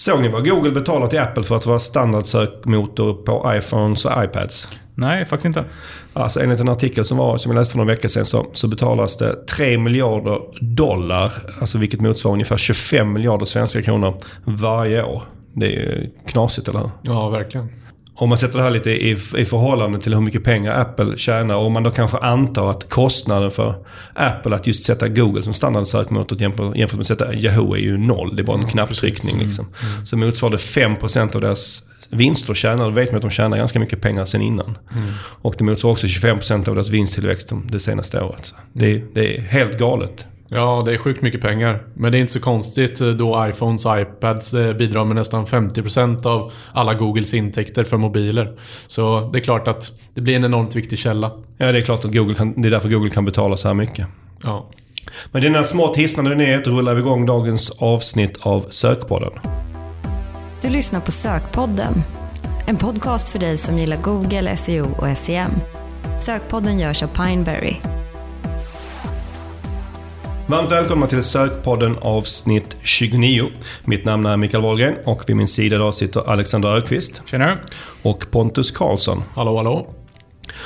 Såg ni vad Google betalar till Apple för att vara standardsökmotor på iPhones och iPads? Nej, faktiskt inte. Alltså enligt en artikel som, var, som jag läste för några veckor sedan så, så betalas det 3 miljarder dollar, alltså vilket motsvarar ungefär 25 miljarder svenska kronor varje år. Det är ju knasigt, eller hur? Ja, verkligen. Om man sätter det här lite i, i förhållande till hur mycket pengar Apple tjänar och om man då kanske antar att kostnaden för Apple att just sätta Google som standardsökmotor jämfört, jämfört med att sätta Yahoo är ju noll. Det är bara en Ja, knapptryckning precis. liksom. Så motsvarar det 5% av deras vinster tjänar. Då vet man att de tjänar ganska mycket pengar sen innan. Och det motsvarar också 25% av deras vinsttillväxt det senaste året. Så det, det är helt galet. Ja, det är sjukt mycket pengar. Men det är inte så konstigt eh, då iPhones och iPads eh, bidrar med nästan 50% av alla Googles intäkter för mobiler. Så det är klart att det blir en enormt viktig källa. Ja, det är klart att Google kan, det är därför Google kan betala så här mycket. Ja. Men denna smått hisnande nyhet rullar vi igång dagens avsnitt av Sökpodden. Du lyssnar på Sökpodden. En podcast för dig som gillar Google, SEO och SEM. Sökpodden görs av Pineberry. Varmt välkomna till Sökpodden avsnitt 29. Mitt namn är Mikael Wahlgren och vid min sida idag sitter Alexander Öqvist Tjena. och Pontus Karlsson. Hallå, hallå.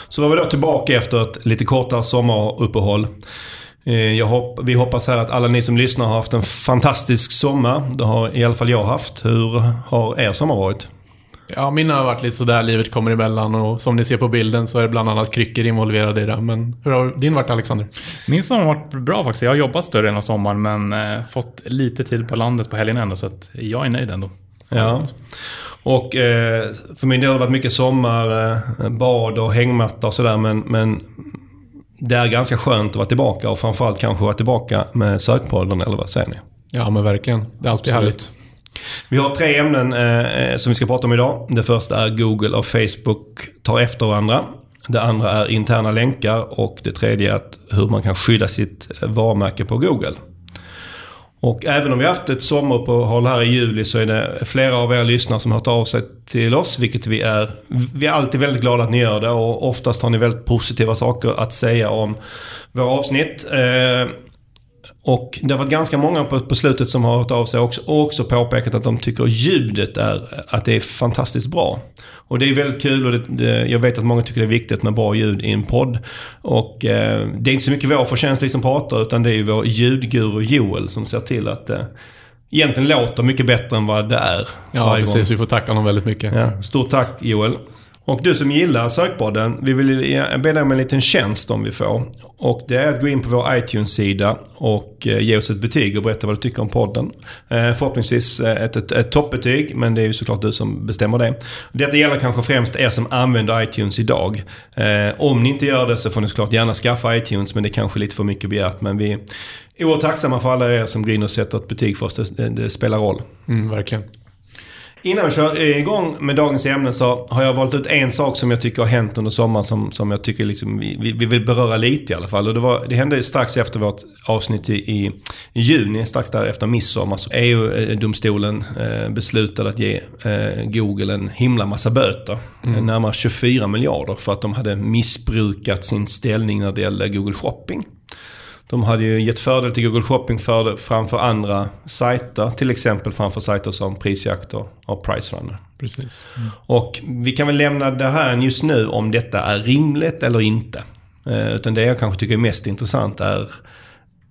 Så var vi då tillbaka efter ett lite kortare sommaruppehåll. Eh, hopp, vi hoppas här att alla ni som lyssnar har haft en fantastisk sommar. Det har i alla fall jag haft. Hur har er sommar varit? Ja, min har varit lite sådär, livet kommer emellan och som ni ser på bilden så är det bland annat kryckor involverade i det. Men hur har din varit Alexander? Min sommar har varit bra faktiskt. Jag har jobbat större av sommaren men eh, fått lite tid på landet på helgen ändå så att jag är nöjd ändå. Ja. Och eh, för min del har det varit mycket sommar, eh, bad och hängmatta och sådär men, men det är ganska skönt att vara tillbaka och framförallt kanske vara tillbaka med Sökpodden, eller vad säger ni? Ja, men verkligen. Det är alltid Absolut. härligt. Vi har tre ämnen eh, eh, som vi ska prata om idag. Det första är Google och Facebook tar efter varandra. Det andra är interna länkar och det tredje är att hur man kan skydda sitt varumärke på Google. Och även om vi haft ett sommaruppehåll här i juli så är det flera av er lyssnare som har hört av sig till oss, vilket vi är. Vi är alltid väldigt glada att ni gör det och oftast har ni väldigt positiva saker att säga om våra avsnitt. Eh, Eh, och det har varit ganska många på, på slutet som har hört av sig också, och också påpekat att de tycker ljudet är, att det är fantastiskt bra. Och det är väldigt kul och det, det, jag vet att många tycker det är viktigt med bra ljud i en podd. Och eh, det är inte så mycket vår förtjänst vi som pratar utan det är ju vår ljudguru Joel som ser till att det egentligen låter mycket bättre än vad det är. Ja, precis. Vi får tacka honom väldigt mycket. Ja, stort tack Joel. Och du som gillar Sökpodden, vi vill be dig om en liten tjänst om vi får. Och det är att gå in på vår iTunes-sida och eh, ge oss ett betyg och berätta vad du tycker om podden. Eh, förhoppningsvis eh, ett, ett, ett toppbetyg, men det är ju såklart du som bestämmer det. Detta gäller kanske främst er som använder iTunes idag. Om ni inte gör det så får ni såklart gärna skaffa iTunes, men det är kanske lite för mycket begärt. Men vi är oerhört tacksamma för alla er som går in och sätter ett betyg för oss. Det, det, det spelar roll. Mm, verkligen. Innan vi kör igång med dagens ämne så har jag valt ut en sak som jag tycker har hänt under sommaren som, som jag tycker liksom vi, vi- vi vill beröra lite i alla fall. Och det, var, det hände strax efter vårt avsnitt i, i, juni, strax där efter midsommar. Så EU-domstolen eh, beslutade att ge eh, Google en himla massa böter. Eh, Närmare 24 miljarder för att de hade missbrukat sin ställning när det gällde Google Shopping. De hade ju gett fördel till Google Shopping för, framför andra sajter. Till exempel framför sajter som Prisjakt och, Pricerunner. Precis. Och vi kan väl lämna det här just nu om detta är rimligt eller inte. Eh, utan det jag kanske tycker är mest intressant är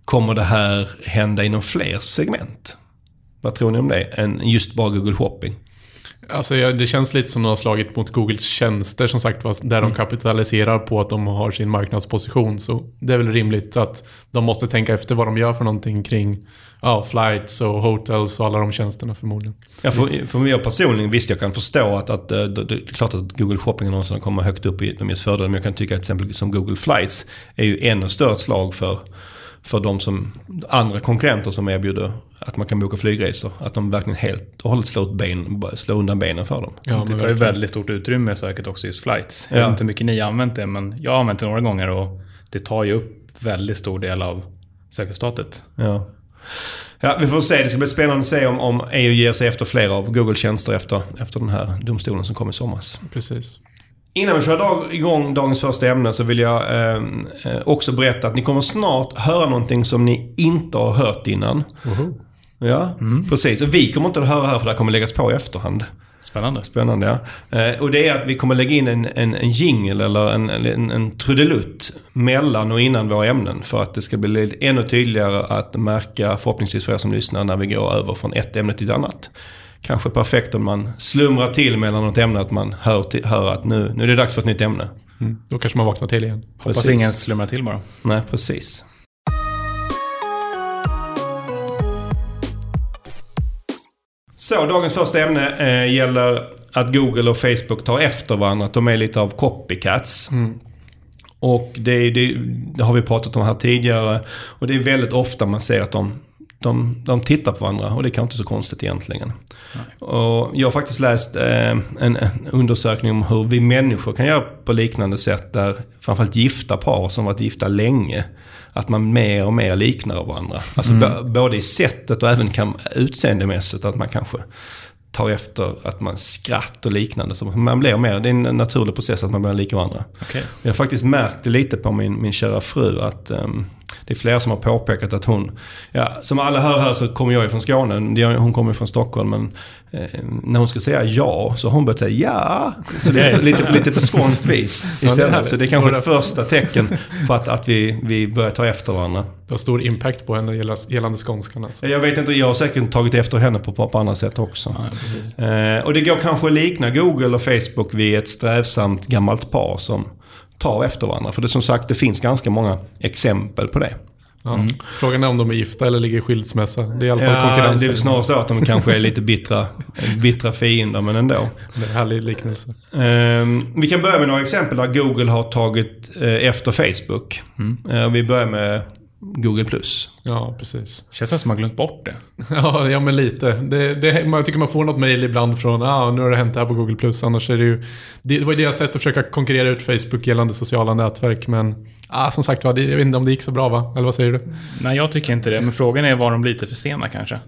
Kommer det här hända inom fler segment? Vad tror ni om det? Än just bara Google Shopping. Alltså, det känns lite som de har slagit mot Googles tjänster, som sagt var, där de kapitaliserar på att de har sin marknadsposition. Så det är väl rimligt att de måste tänka efter vad de gör för någonting kring ja, flights och hotels och alla de tjänsterna förmodligen. Ja, för, för mig personligen, visst jag kan förstå att, att eh, det, det är klart att Google Shopping någonsin kommer högt upp i de ges fördelar. Men jag kan tycka att till exempel som Google Flights är ju ännu större slag för, för de som, andra konkurrenter som erbjuder att man kan boka flygresor. Att de verkligen helt och hållet slår, ut ben, slår undan benen för dem. Ja, det tar ju väldigt stort utrymme säkert också just flights. Jag Ja. vet inte hur mycket ni har använt det men jag har använt det några gånger och det tar ju upp väldigt stor del av sökresultatet. Ja. Ja, vi får se. Det ska bli spännande att se om, om EU ger sig efter flera av Google-tjänster efter, efter den här domstolen som kom i somras. Precis. Innan vi kör dag, igång dagens första ämne så vill jag eh, eh, också berätta att ni kommer snart höra någonting som ni inte har hört innan. Woho. Ja, precis. Och vi kommer inte att höra här för det här kommer läggas på i efterhand. Spännande. Spännande ja. Eh, och det är att vi kommer lägga in en, en, en jingle eller en, en, en trudelutt mellan och innan våra ämnen. För att det ska bli lite ännu tydligare att märka, förhoppningsvis för er som lyssnar, när vi går över från ett ämne till ett annat. Kanske perfekt om man slumrar till mellan något ämne, att man hör, till, hör att nu, nu är det dags för ett nytt ämne. Mm. Då kanske man vaknar till igen. Hoppas Precis. ingen slumrar till bara. Nej, precis. Så, dagens första ämne eh, gäller att Google och Facebook tar efter varandra. Att de är lite av copycats. Och det, det, det har vi pratat om här tidigare. Och det är väldigt ofta man ser att de, de, de tittar på varandra. Och det är kanske inte så konstigt egentligen. Och jag har faktiskt läst eh, en, undersökning om hur vi människor kan göra på liknande sätt. Där framförallt gifta par som varit gifta länge. Att man mer och mer liknar varandra. Alltså b- både i sättet och även kan, utseendemässigt. Att man kanske tar efter att man skratt och liknande. Så man blir mer, det är en naturlig process att man blir lika varandra. Okej. Jag har faktiskt märkt det lite på min, min kära fru att ehm, det är flera som har påpekat att hon, ja, som alla hör här så kommer jag ju från Skåne, hon kommer från Stockholm men eh, när hon ska säga ja så har hon börjat säga ja. Så det är lite, lite på skånskt vis istället. härligt. så det är kanske ett första tecken på att, att vi, vi börjar ta efter varandra. Det har stor impact på henne gällande- skånskan alltså. Jag vet inte, jag har säkert tagit efter henne på, på, på andra sätt också. Ja. Eh, och det går kanske att likna Google och Facebook vid ett strävsamt gammalt par som tar efter varandra. För det som sagt, det finns ganska många exempel på det. Ja. Frågan är om de är gifta eller ligger i skilsmässa. Det är i alla fall Ja, konkurrens. det är snarare så att de kanske är lite bittra, bittra fiender, men ändå. Det är en härlig liknelse. Ehm, vi kan börja med några exempel där Google har tagit eh, efter Facebook. Eh, vi börjar med Google+. Ja, precis. Känns det som man glömt bort det. Ja, ja men lite. Det, det, man- jag tycker man får något mail ibland från ah, nu har det hänt det här på Google+. Annars är det ju... Det, det var ju det jag sett att försöka konkurrera ut Facebook gällande sociala nätverk. Men ah, som sagt var, jag vet inte om det gick så bra va? Eller vad säger du? Nej, jag tycker inte det. Men frågan är var de lite för sena kanske.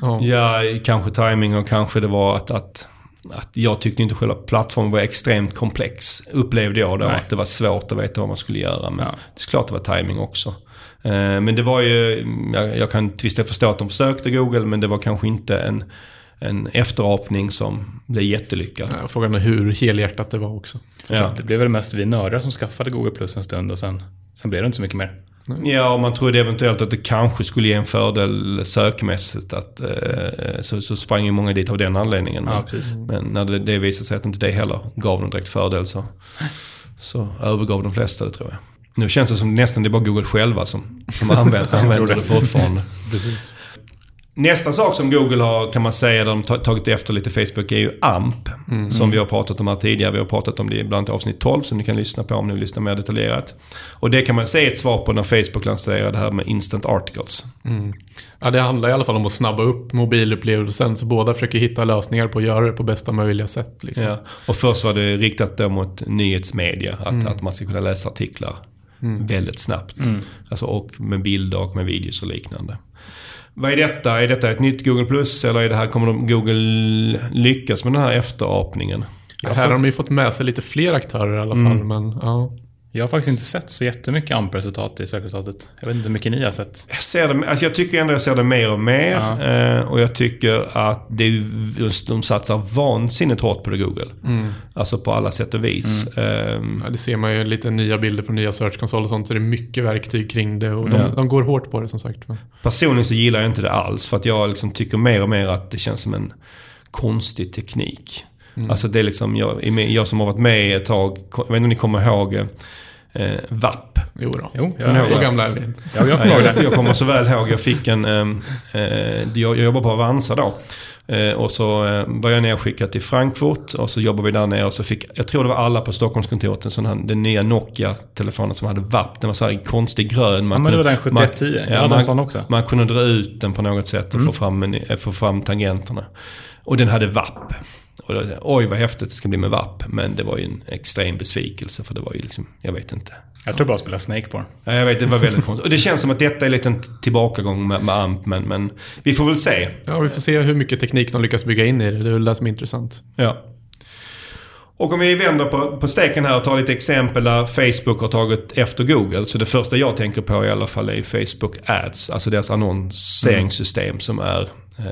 Ja. Ja, kanske timing och kanske det var att, att, att jag tyckte inte själva plattformen var extremt komplex. Upplevde jag då. Nej. Att det var svårt att veta vad man skulle göra. Men Ja. det är klart det var timing också. Eh, Men det var ju, jag, jag kan till viss del förstå att de försökte Google, men det var kanske inte en, en efterapning som blev jättelyckad. Ja, Frågan är hur helhjärtat det var också. Ja. Det blev väl mest vi nördar som skaffade Google Plus en stund och sen, sen blev det inte så mycket mer. Ja, och man trodde eventuellt att det kanske skulle ge en fördel sökmässigt. Att, eh, så, så sprang ju många dit av den anledningen. Ja, Men, men när det, det visade sig att inte det heller gav någon direkt fördel så, så övergav de flesta det tror jag. Nu känns det som nästan det är bara Google själva som, som använder, använder det fortfarande. Precis. Nästa sak som Google har, kan man säga, där de ta- tagit efter lite Facebook är ju AMP. Som vi har pratat om här tidigare. Vi har pratat om det bland annat avsnitt 12 som ni kan lyssna på om ni vill lyssna mer detaljerat. Och det kan man säga är ett svar på när Facebook lanserade det här med Instant Articles. Ja, det handlar i alla fall om att snabba upp mobilupplevelsen så båda försöker hitta lösningar på att göra det på bästa möjliga sätt. Liksom. Ja. Och först var det riktat då mot nyhetsmedia. Att, att man ska kunna läsa artiklar väldigt snabbt. Alltså, och med bilder och med videos och liknande. Vad är detta? Är detta ett nytt Google Plus eller är det här, kommer de, Google lyckas med den här efterapningen? Ja, här har de ju fått med sig lite fler aktörer i alla fall. Men, ja. Jag har faktiskt inte sett så jättemycket AMP-resultat i sökresultatet. Jag vet inte hur mycket ni har sett. Jag, ser det, alltså jag tycker ändå jag ser det mer och mer. Eh, och jag tycker att det är just, de satsar vansinnigt hårt på det Google. Alltså på alla sätt och vis. Ehm, Ja, det ser man ju lite nya bilder från nya Search Console och sånt. Så det är mycket verktyg kring det och de, Ja. de går hårt på det som sagt. Personligen så gillar jag inte det alls. För att jag liksom tycker mer och mer att det känns som en konstig teknik. Alltså det är liksom, jag, är jag som har varit med ett tag, jag vet inte om ni kommer ihåg eh, VAP. Jo då. Jo, jag, ihåg Så gamla är vi. ja, jag kommer ihåg jag, det. jag kommer så väl ihåg, jag fick en... ehm, eh, jag, jag jobbar på Avanza då. Eh, och så eh, var jag nedskickad till Frankfurt och så jobbade vi där nere och så fick, jag tror det var alla på Stockholmskontoret, en sån här, den nya Nokia-telefonen som hade VAP. Den var så här konstig grön. Man Ja, men det var den kunde- man- 7110. ja, man- sån också. Man kunde dra ut den på något sätt och få, fram, få fram tangenterna. Och den hade VAP. Och då, oj vad häftigt det ska bli med VAP. Men det var ju en extrem besvikelse för det var ju liksom, jag vet inte. Jag tror bara att spela Snake på. Ja, jag vet, det var väldigt konstigt. Och det känns som att detta är lite en t- tillbakagång med, med AMP, men, men vi får väl se. Ja, vi får se hur mycket teknik de lyckas bygga in i det. Det är väl det som är intressant. Ja. Och om vi vänder på, på steken här och tar lite exempel där Facebook har tagit efter Google. Så det första jag tänker på i alla fall är Facebook Ads. Alltså deras annonseringssystem som är... Eh,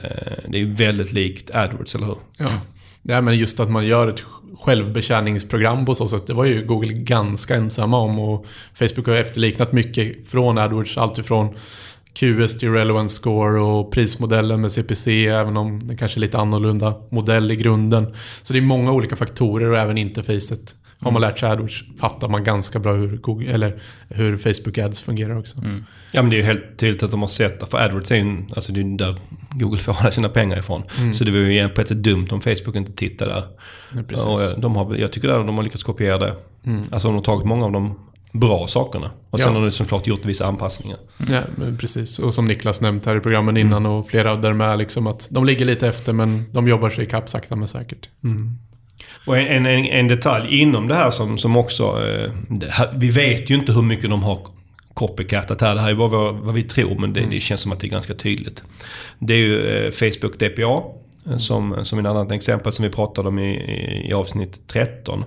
det är väldigt likt AdWords, eller hur? Ja. Nej, men just att man gör ett självbetjäningsprogram på så sätt. Det var ju Google ganska ensamma om och Facebook har efterliknat mycket från AdWords. Allt ifrån QS till Relevance Score och prismodellen med CPC, även om det kanske är lite annorlunda modell i grunden. Så det är många olika faktorer och även interfacet. Har man lärt sig AdWords fattar man ganska bra hur, Google, eller hur Facebook Ads fungerar också. Mm. Ja men det är ju helt tydligt att de har sett det. För AdWords är ju alltså det är där Google får alla sina pengar ifrån. Mm. Så det var ju på ett sätt dumt om Facebook inte tittade där. Ja, och de har, jag tycker att de har lyckats kopiera det. Mm. Alltså de har tagit många av de bra sakerna. Och sen ja. har de såklart gjort vissa anpassningar. Ja, men precis. Och som Niklas nämnt här i programmen innan mm. och flera där med liksom att de ligger lite efter men de jobbar sig ikapp sakta men säkert. Och en, en, en, detalj inom det här som, som också... Eh, här, vi vet ju inte hur mycket de har copycatat här. Det här är bara vad, vad vi tror men det, mm. det, känns som att det är ganska tydligt. Det är ju eh, Facebook DPA mm. som, som en annan exempel som vi pratade om i, i, i avsnitt 13.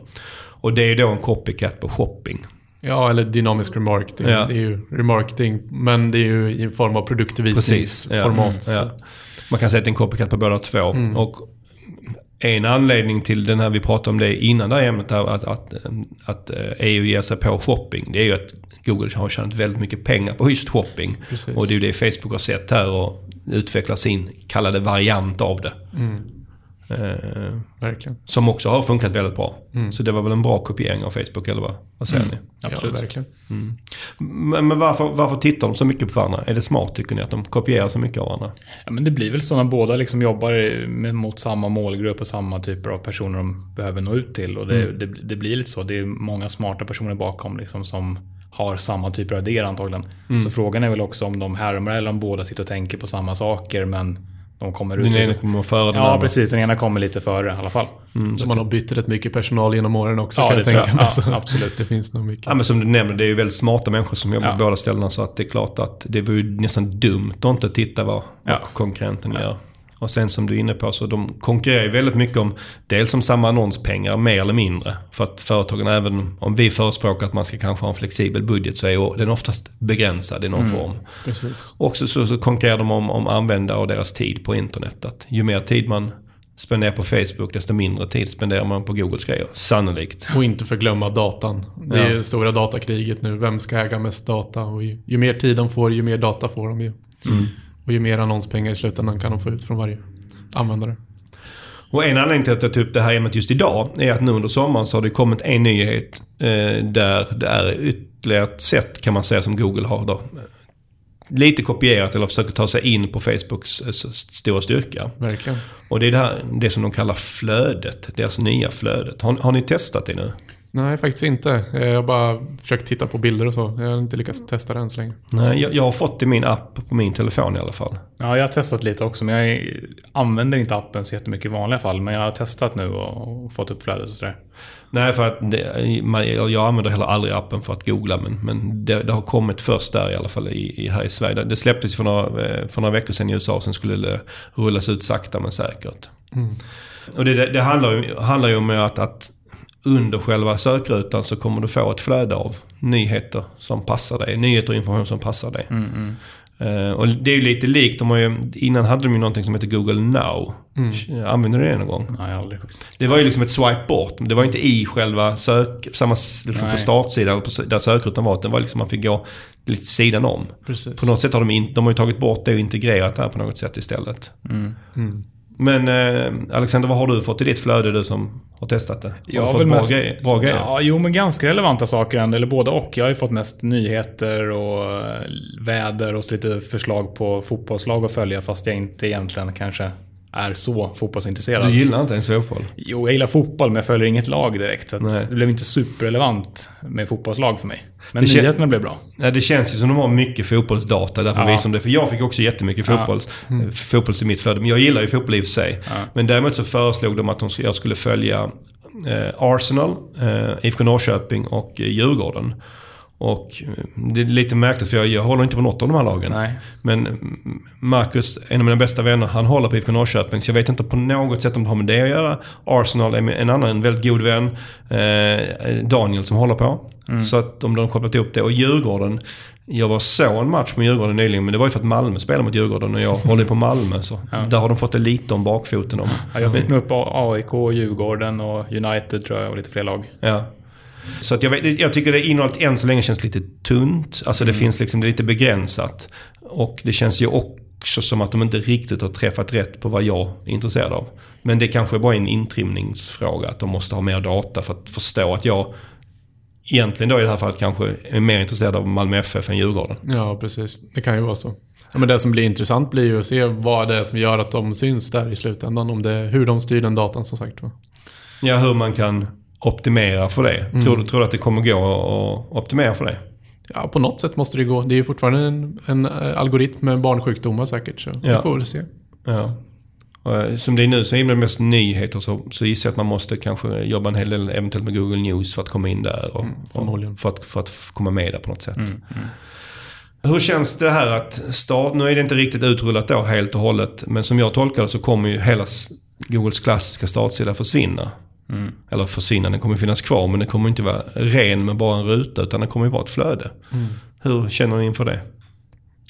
Och det är ju då en copycat på shopping. Ja, eller dynamisk remarketing. Ja. Det är ju remarketing, men det är ju i form av produktvisningsformat. Ja. Mm, ja. Man kan säga att det är en copycat på båda två. Mm. Och en anledning till den här, vi pratade om det innan det här ämnet, att, att, att EU ger sig på shopping. Det är ju att Google har tjänat väldigt mycket pengar på just shopping. Precis. Och det är ju det Facebook har sett här och utvecklar sin kallade variant av det. Mm. Eh, verkligen. Som också har funkat väldigt bra. Mm. Så det var väl en bra kopiering av Facebook, eller vad, vad säger mm. ni? Absolut. Ja, verkligen. Mm. Men, men varför, varför tittar de så mycket på varandra? Är det smart tycker ni att de kopierar så mycket av varandra? Ja, men det blir väl så när båda liksom jobbar med, mot samma målgrupp och samma typer av personer de behöver nå ut till. Och det, mm. det, det blir lite så. Det är många smarta personer bakom liksom som har samma typer av idéer antagligen. Mm. Så frågan är väl också om de härmar eller om båda sitter och tänker på samma saker men de kommer ut Den ena kommer före den Ja, andra. precis. Den ena kommer lite före i alla fall. Mm, så man har bytt rätt mycket personal genom åren också ja, kan jag tänka mig. Ja, absolut. det finns nog mycket. Ja, men som du nämner, det är ju väldigt smarta människor som jobbar ja. på båda ställena. Så att det är klart att det var ju nästan dumt att inte titta vad, vad konkurrenten gör. Och sen som du är inne på så de konkurrerar ju väldigt mycket om dels om samma annonspengar mer eller mindre. För att företagen även om vi förespråkar att man ska kanske ha en flexibel budget så är den oftast begränsad i någon mm, form. Precis. Också så, så konkurrerar de om, om användare och deras tid på internet. Att ju mer tid man spenderar på Facebook desto mindre tid spenderar man på Googles grejer. Sannolikt. Och inte förglömma datan. Det är ja. stora datakriget nu. Vem ska äga mest data? Och ju, ju mer tid de får, ju mer data får de ju. Mm. Och ju mer annonspengar i slutändan kan de få ut från varje användare. Och en anledning till att jag tar upp det här ämnet just idag är att nu under sommaren så har det kommit en nyhet eh, där det är ytterligare ett sätt kan man säga som Google har då. Lite kopierat eller försöker ta sig in på Facebooks eh, stora styrka. Verkligen. Och det är det, här, det som de kallar flödet. Deras nya flödet. Har, har ni testat det nu? Nej, faktiskt inte. Jag har bara försökt titta på bilder och så. Jag har inte lyckats testa det än så länge. Nej, jag, jag har fått det i min app på min telefon i alla fall. Ja, jag har testat lite också. Men jag använder inte appen så jättemycket i vanliga fall. Men jag har testat nu och fått upp flödet och sådär. Nej, för att det, jag använder heller aldrig appen för att googla. Men, men det, det har kommit först där i alla fall i, i här i Sverige. Det släpptes för några, eh, för några veckor sedan i USA. Sen skulle det rullas ut sakta men säkert. Mm. Och det, det, det handlar, handlar ju om att, att under själva sökrutan så kommer du få ett flöde av nyheter som passar dig. Nyheter och information som passar dig. Mm, mm. Uh, och det är ju lite likt. De har ju, innan hade de ju någonting som heter Google Now. Mm. Använder du det någon gång? Nej, aldrig faktiskt. Det var ju liksom ett swipe bort. Det var inte i själva sök... Samma liksom på startsidan på, där sökrutan var. Det var liksom man fick gå lite sidan om. Precis. På något sätt har de, in, de har ju tagit bort det och integrerat det här på något sätt istället. Mm. Men eh, Alexander, vad har du fått i ditt flöde du som har testat det? Har jag har fått bra, mest, grejer, bra grejer? Ja, jo men ganska relevanta saker ändå, eller både och. Jag har ju fått mest nyheter och eh, väder och lite förslag på fotbollslag att följa fast jag inte egentligen kanske är så fotbollsintresserad. Du gillar inte ens fotboll? Jo, jag gillar fotboll men jag följer inget lag direkt. Så det blev inte superrelevant med fotbollslag för mig. Men det nyheterna blev bra. Ja, det känns ju som de har mycket fotbollsdata. Därför ja. visar de det. För jag fick också jättemycket fotbolls, ja. mm. fotbolls i mitt flöde. Men jag gillar ju fotboll i och för sig. Ja. Men däremot så föreslog de att de, jag skulle följa eh, Arsenal, eh, IFK Norrköping och eh, Djurgården. Och eh, det är lite märkligt för jag, jag håller inte på något av de här lagen. Nej. Men mm, Marcus, en av mina bästa vänner, han håller på IFK Norrköping. Så jag vet inte på något sätt om det har med det att göra. Arsenal är en annan en väldigt god vän. Eh, Daniel som håller på. Så att om de har kopplat ihop det. Och Djurgården. Jag var så en match med Djurgården nyligen. Men det var ju för att Malmö spelade mot Djurgården och jag håller på Malmö. Så Ja. där har de fått det lite om bakfoten. Om. Ja, jag fick nog upp AIK, Djurgården och United tror jag och lite fler lag. Ja. Så att jag, vet, jag tycker det innehållet än så länge känns lite tunt. Alltså det finns liksom, det är lite begränsat. Och det känns ju också som att de inte riktigt har träffat rätt på vad jag är intresserad av. Men det kanske är bara en intrimningsfråga. Att de måste ha mer data för att förstå att jag egentligen då i det här fallet kanske är mer intresserad av Malmö FF än Djurgården. Ja, precis. Det kan ju vara så. Ja, men det som blir intressant blir ju att se vad det är som gör att de syns där i slutändan. Om det, hur de styr den datan som sagt. Ja, hur man kan optimera för det. Tror, du- tror du att det kommer gå att optimera för det? Ja, på något sätt måste det gå. Det är ju fortfarande en, en eh, algoritm med barnsjukdomar säkert. Så Ja. vi får väl se. Ja. Eh, Som det är nu så är det mest nyheter så, så gissar jag att man måste kanske jobba en hel del eventuellt med Google News för att komma in där. Och, och för, att, för att komma med där på något sätt. Hur känns det här att start, nu är det inte riktigt utrullat då helt och hållet. Men som jag tolkar det så kommer ju hela Googles klassiska startsida försvinna. Eller försvinna, den kommer finnas kvar men den kommer inte vara ren med bara en ruta utan den kommer ju vara ett flöde. Hur känner ni inför det?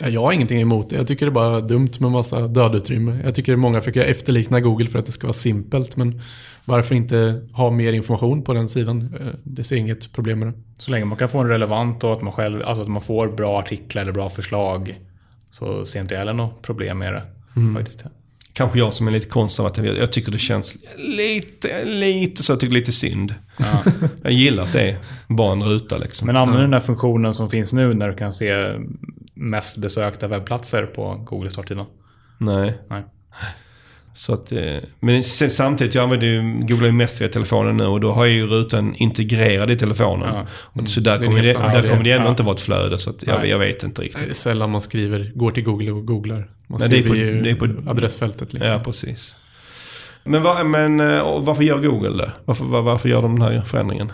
Ja, jag har ingenting emot det. Jag tycker det är bara dumt med massa dödutrymme. Jag tycker många försöker efterlikna Google för att det ska vara simpelt. Men varför inte ha mer information på den sidan? Eh, Det ser inget problem med det. Så länge man kan få en relevant och att man själv, alltså att man får bra artiklar eller bra förslag. Så ser inte jag heller något problem med det. Faktiskt. Kanske jag som är lite konservativ. Jag- tycker det känns lite, lite så jag tycker lite synd. jag gillar att det är bara en ruta liksom. Men använd den här funktionen som finns nu när du kan se mest besökta webbplatser på Google startsidan. Nej. Nej. Så att, eh, men sen, samtidigt, jag använder ju, googlar ju mest via telefonen nu och då har jag ju rutan integrerad i telefonen. Ja. Och så där Det är en kommer det, där kommer det ändå Ja. inte vara ett flöde. Så jag, jag vet inte riktigt. sällan man skriver, går till Google och googlar. Man Nej, det är skriver på- ju det är på- adressfältet liksom. Ja, precis. Men, vad- men eh, varför gör Google det? Varför, var, varför gör de den här förändringen?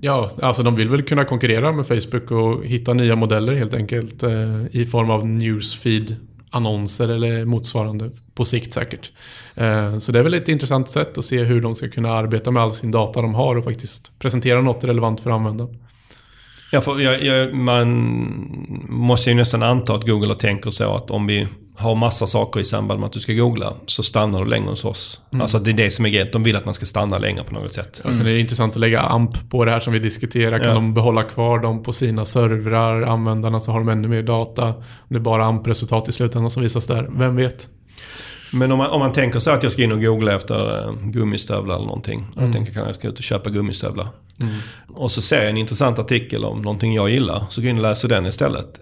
Ja, alltså de vill väl kunna konkurrera med Facebook och hitta nya modeller helt enkelt eh, i form av newsfeed annonser eller motsvarande på sikt säkert. Eh, så det är väl ett intressant sätt att se hur de ska kunna arbeta med all sin data de har och faktiskt presentera något relevant för användaren. Ja, för jag, jag, man måste ju nästan anta att Google tänker så att om vi har massa saker i samband med att du ska googla så stannar du längre hos oss. Alltså det är det som är grejen. De vill att man ska stanna längre på något sätt. Och sen är det intressant att lägga AMP på det här som vi diskuterar. Kan Ja. de behålla kvar dem på sina servrar, användarna, så har de ännu mer data. Om det är bara AMP-resultat i slutändan som visas där, vem vet? Men om man, om man tänker så att jag ska in och googla efter eh, gummistövlar eller någonting. Jag tänker kanske jag ska ut och köpa gummistövlar. Och så ser jag en intressant artikel om någonting jag gillar. Så går jag in och läser den istället.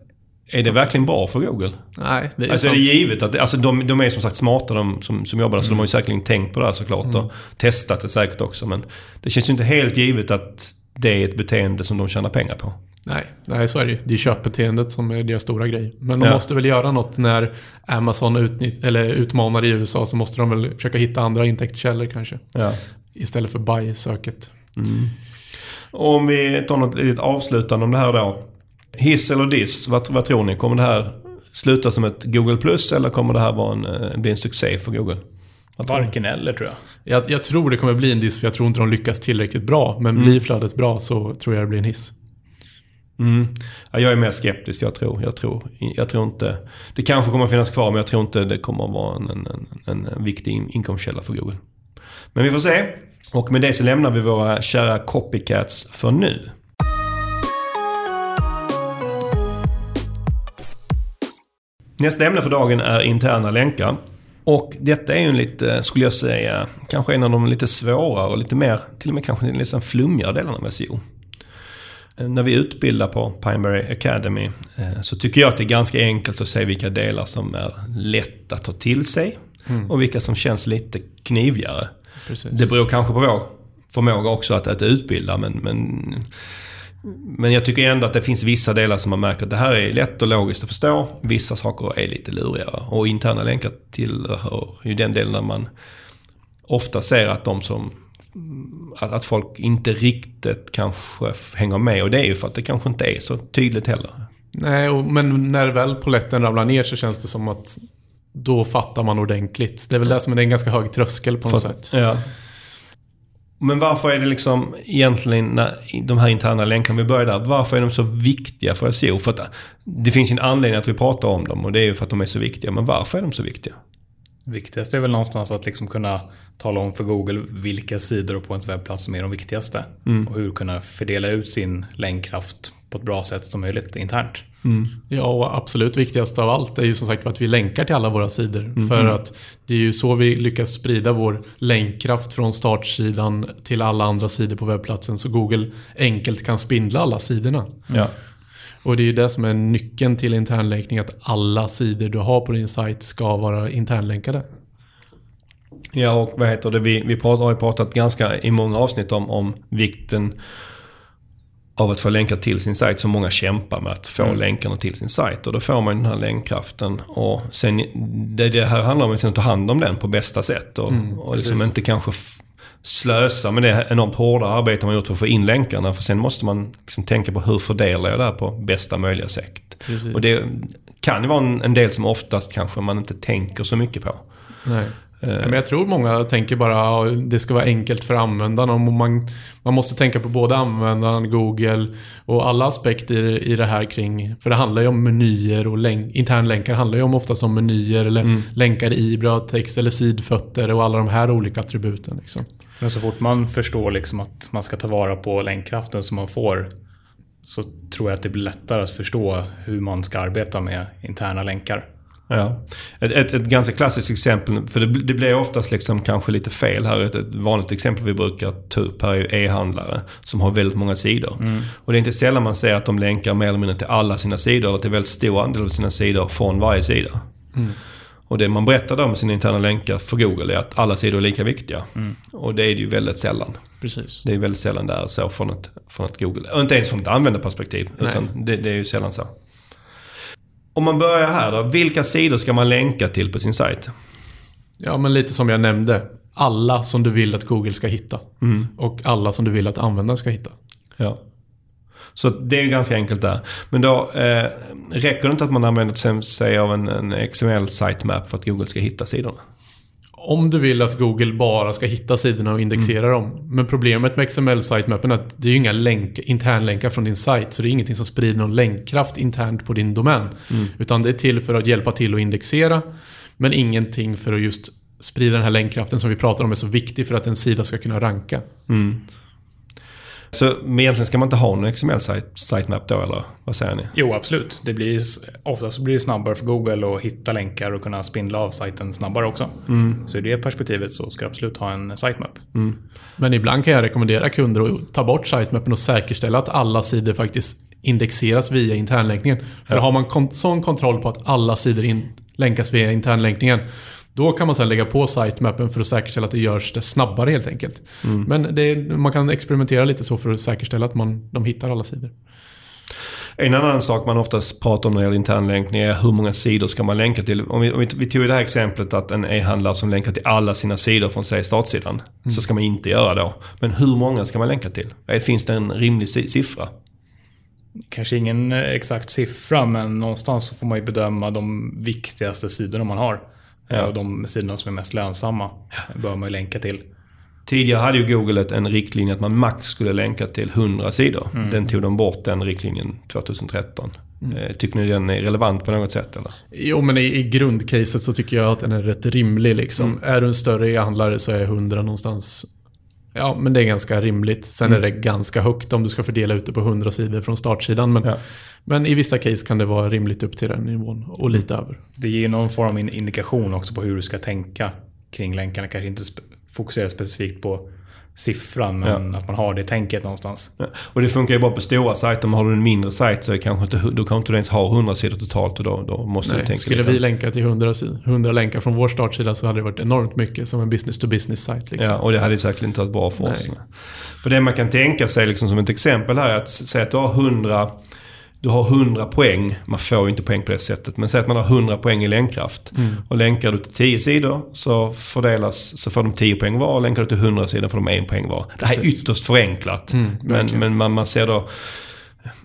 Är det verkligen bra för Google? Nej, det är Alltså är sant. det givet att, alltså de, de är som sagt smarta de som, som jobbar där, så de har ju säkerligen tänkt på det här såklart och testat det säkert också. Men det känns ju inte helt givet att det är ett beteende som de tjänar pengar på. Nej, nej, så är det ju. Det är köpbeteendet som är deras stora grej. Men de Ja. måste väl göra något när Amazon utnytt, eller utmanar i USA så måste de väl försöka hitta andra intäktskällor kanske. Ja. Istället för buy-söket. Och om vi tar något litet avslutande om det här då. Hiss eller diss, vad, vad tror ni? Kommer det här sluta som ett Google Plus eller kommer det här vara en, eh, bli en succé för Google? Varken eller tror jag. Jag, jag tror det kommer bli en diss för jag tror inte de lyckas tillräckligt bra. Men blir flödet bra så tror jag det blir en hiss. Mm. Ja, jag är mer skeptisk. Jag tror, jag, tror, jag tror inte... Det kanske kommer att finnas kvar men jag tror inte det kommer att vara en, en, en, en viktig in- inkomstkälla för Google. Men vi får se. Och med det så lämnar vi våra kära copycats för nu. Nästa ämne för dagen är interna länkar. Och detta är ju en lite, skulle jag säga, kanske en av de lite svårare och lite mer, till och med kanske nästan flummigare delarna med SEO. När vi utbildar på Pineberry Academy eh, så tycker jag att det är ganska enkelt att se vilka delar som är lätt att ta till sig och vilka som känns lite knivigare. Precis. Det beror kanske på vår förmåga också att, att utbilda men, men, men jag tycker ändå att det finns vissa delar som man märker att det här är lätt och logiskt att förstå. Vissa saker är lite lurigare och interna länkar tillhör ju den delen där man ofta ser att de som att, att folk inte riktigt kanske hänger med. Och det är ju för att det kanske inte är så tydligt heller. Nej, och, men när väl poletten ramlar ner så känns det som att då fattar man ordentligt. Det är väl det som är en ganska hög tröskel på något För- sätt. Ja. Men varför är det liksom egentligen, när, de här interna länkarna, vi börjar där. Varför är de så viktiga för SEO? För att det finns ju en anledning att vi pratar om dem och det är ju för att de är så viktiga. Men varför är de så viktiga? Viktigast är väl någonstans att liksom kunna tala om för Google vilka sidor på ens webbplats som är de viktigaste. Och hur kunna fördela ut sin länkkraft på ett bra sätt som möjligt internt. Ja, och absolut viktigast av allt är ju som sagt att vi länkar till alla våra sidor. För att det är ju så vi lyckas sprida vår länkkraft från startsidan till alla andra sidor på webbplatsen. Så Google enkelt kan spindla alla sidorna. Ja. Och det är ju det som är nyckeln till internlänkning. Att alla sidor du har på din sajt ska vara internlänkade. Ja, och vad heter det? Vi, vi pratar, har ju pratat ganska i många avsnitt om, om vikten av att få länkar till sin sajt. Så många kämpar med att få länkarna till sin sajt. Och då får man den här länkkraften. Och sen, det, det här handlar om att ta hand om den på bästa sätt. Och, och liksom precis. inte kanske slösa med det enormt hårda arbete man gjort för att få in länkarna. För sen måste man liksom tänka på hur fördelar jag det här på bästa möjliga sätt. Precis. Och det kan ju vara en, en del som oftast kanske man inte tänker så mycket på. Nej. Ja, Men jag tror många tänker bara att det ska vara enkelt för användaren. Man, man måste tänka på både användaren, Google och alla aspekter i det här kring... För det handlar ju om menyer och länk, internlänkar handlar ju om oftast om menyer eller länkar i brödtext eller sidfötter och alla de här olika attributen. Liksom. Men så fort man förstår liksom att man ska ta vara på länkkraften som man får så tror jag att det blir lättare att förstå hur man ska arbeta med interna länkar. Ja. Ett, ett, ett ganska klassiskt exempel, för det, det blir oftast liksom kanske lite fel här. Ett, ett vanligt exempel vi brukar ta upp här är ju e-handlare som har väldigt många sidor. Och det är inte sällan man ser att de länkar mer eller mindre till alla sina sidor, eller till väldigt stor andel av sina sidor från varje sida. Och det man berättar då med sina interna länkar för Google är att alla sidor är lika viktiga. Och det är det ju väldigt sällan. Precis. Det är väldigt sällan det är så från ett, från ett Google. Och inte ens från ett användarperspektiv. Nej. Utan det, det är ju sällan så. Om man börjar här då. Vilka sidor ska man länka till på sin sajt? Ja, men lite som jag nämnde. Alla som du vill att Google ska hitta. Mm. Och alla som du vill att användaren ska hitta. Ja. Så det är ju ganska enkelt där. Men då eh, räcker det inte att man använder sig av en, en XML sitemap för att Google ska hitta sidorna. Om du vill att Google bara ska hitta sidorna och indexera dem. Men problemet med XML-sitemappen är att det är ju inga länk, internlänkar från din sajt. Så det är ingenting som sprider någon länkkraft internt på din domän. Utan det är till för att hjälpa till att indexera. Men ingenting för att just sprida den här länkkraften som vi pratar om är så viktig för att en sida ska kunna ranka. Så men egentligen ska man inte ha någon XML site, sitemap då eller? Vad säger ni? Jo, absolut. Det blir, oftast blir det snabbare för Google att hitta länkar och kunna spindla av sajten snabbare också. Så i det perspektivet så ska du absolut ha en sitemap. Men ibland kan jag rekommendera kunder att ta bort sitemappen och säkerställa att alla sidor faktiskt indexeras via internlänkningen. För har man kon- sån kontroll på att alla sidor länkas via internlänkningen då kan man sedan lägga på sitemappen för att säkerställa att det görs det snabbare helt enkelt. Men det, är- man kan experimentera lite så för att säkerställa att man, de hittar alla sidor. En annan sak man oftast pratar om när det gäller internlänkning är hur många sidor ska man länka till. Om vi, om vi, vi tog det här exemplet att en e-handlare som länkar till alla sina sidor från säg startsidan. Så ska man inte göra då. Men hur många ska man länka till? Finns det en rimlig si- siffra? Kanske ingen eh, exakt siffra, men någonstans så får man ju bedöma de viktigaste sidorna man har. Ja. Och de sidorna som är mest lönsamma bör man ju länka till. Tidigare hade ju Google ett, en riktlinje att man max skulle länka till 100 sidor. Den tog de bort den riktlinjen 2013. Eh, Tycker ni den är relevant på något sätt eller? Jo, men i, i grundcaset så tycker jag att den är rätt rimlig. Liksom. Är du en större e-handlare så är 100 någonstans... Ja, men det är ganska rimligt. Sen är det ganska högt om du ska fördela ut det på 100 sidor från startsidan. Men, Ja. men i vissa case kan det vara rimligt upp till den nivån och lite över. Det ger någon form av in- indikation också på hur du ska tänka kring länkarna. Kanske inte fokusera specifikt på siffran, men att man har det tänket någonstans. Ja. Och det funkar ju bara på stora sajter. Men har du en mindre sajt så är det kanske inte, då kanske inte du ens ha 100 sidor totalt och då, då måste du Nej, tänka skulle lite. vi länka till 100, sidor- 100 länkar från vår startsida så hade det varit enormt mycket som en business-to-business-sajt. Liksom. Ja, och det hade säkert inte varit bra för oss. För det man kan tänka sig liksom som ett exempel här är att säga att du har 100 du har 100 poäng. Man får ju inte poäng på det sättet. Men säg att man har 100 poäng i länkkraft. Mm. Och länkar du till 10 sidor så fördelas, så får de 10 poäng var. Och länkar du till 100 sidor får de 1 poäng var. Det här är ytterst förenklat. Mm, men men man, man ser då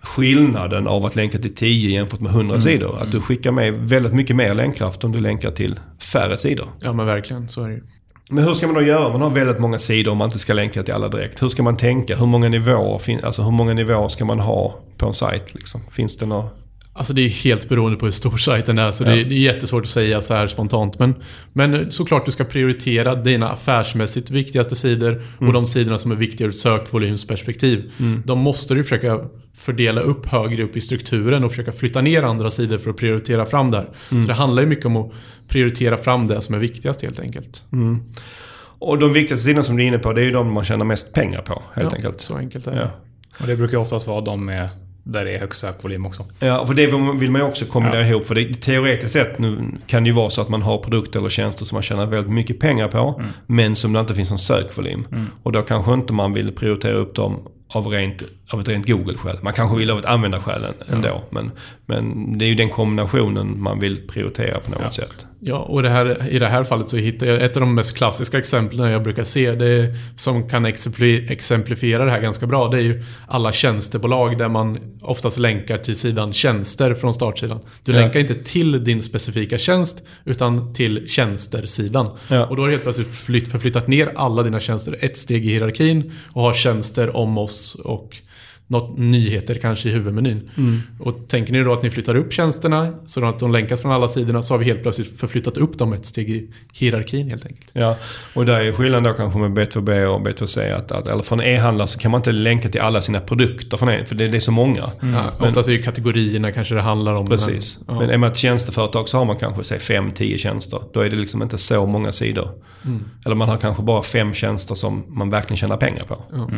skillnaden av att länka till 10 jämfört med 100 sidor. Att du skickar med väldigt mycket mer länkkraft om du länkar till färre sidor. Ja men verkligen, så är det ju. Men hur ska man då göra? Man har väldigt många sidor om man inte ska länka till alla direkt. Hur ska man tänka? Hur många nivåer, alltså hur många nivåer ska man ha på en sajt? Liksom? Finns det några... Alltså det är helt beroende på hur stor sajten är, så det, är, det är jättesvårt att säga så här spontant. Men, men såklart du ska prioritera dina affärsmässigt viktigaste sidor och de sidorna som är viktiga ur ett sökvolymsperspektiv. De måste du försöka fördela upp högre upp i strukturen och försöka flytta ner andra sidor för att prioritera fram där. Så det handlar ju mycket om att prioritera fram det som är viktigast helt enkelt. Och de viktigaste sidorna som du är inne på, det är ju de man tjänar mest pengar på. Helt ja, enkelt. Så enkelt är det. Ja. Och det brukar oftast vara de med, där det är högst sökvolym också. Ja, för det vill man ju också kombinera ihop. För det, teoretiskt sett nu kan det ju vara så att man har produkter eller tjänster som man tjänar väldigt mycket pengar på. Men som det inte finns någon sökvolym. Och då kanske inte man vill prioritera upp dem av, rent, av ett rent Google-skäl. Man kanske vill av ett användarskäl ändå. Men, men det är ju den kombinationen man vill prioritera på något Ja. sätt. Ja, och det här, i det här fallet så hittar jag ett av de mest klassiska exemplen jag brukar se, det som kan exempli- exemplifiera det här ganska bra, det är ju alla tjänstebolag där man oftast länkar till sidan tjänster från startsidan. Du Ja. länkar inte till din specifika tjänst, utan till tjänster-sidan. Ja. Och då har du helt plötsligt flytt, förflyttat ner alla dina tjänster ett steg i hierarkin och har tjänster om oss och något nyheter kanske i huvudmenyn. Och tänker ni då att ni flyttar upp tjänsterna så att de länkas från alla sidorna så har vi helt plötsligt förflyttat upp dem ett steg i hierarkin helt enkelt. Ja, och där är skillnaden då kanske med B2B och B2C. Att, att, eller från e-handlare så kan man inte länka till alla sina produkter från e för det, det är så många. Ja, oftast är ju kategorierna kanske det handlar om. Precis. Men, Men ja. är man ett tjänsteföretag så har man kanske säg 5-10 tjänster. Då är det liksom inte så många sidor. Mm. Eller man har kanske bara fem tjänster som man verkligen tjänar pengar på. Ja.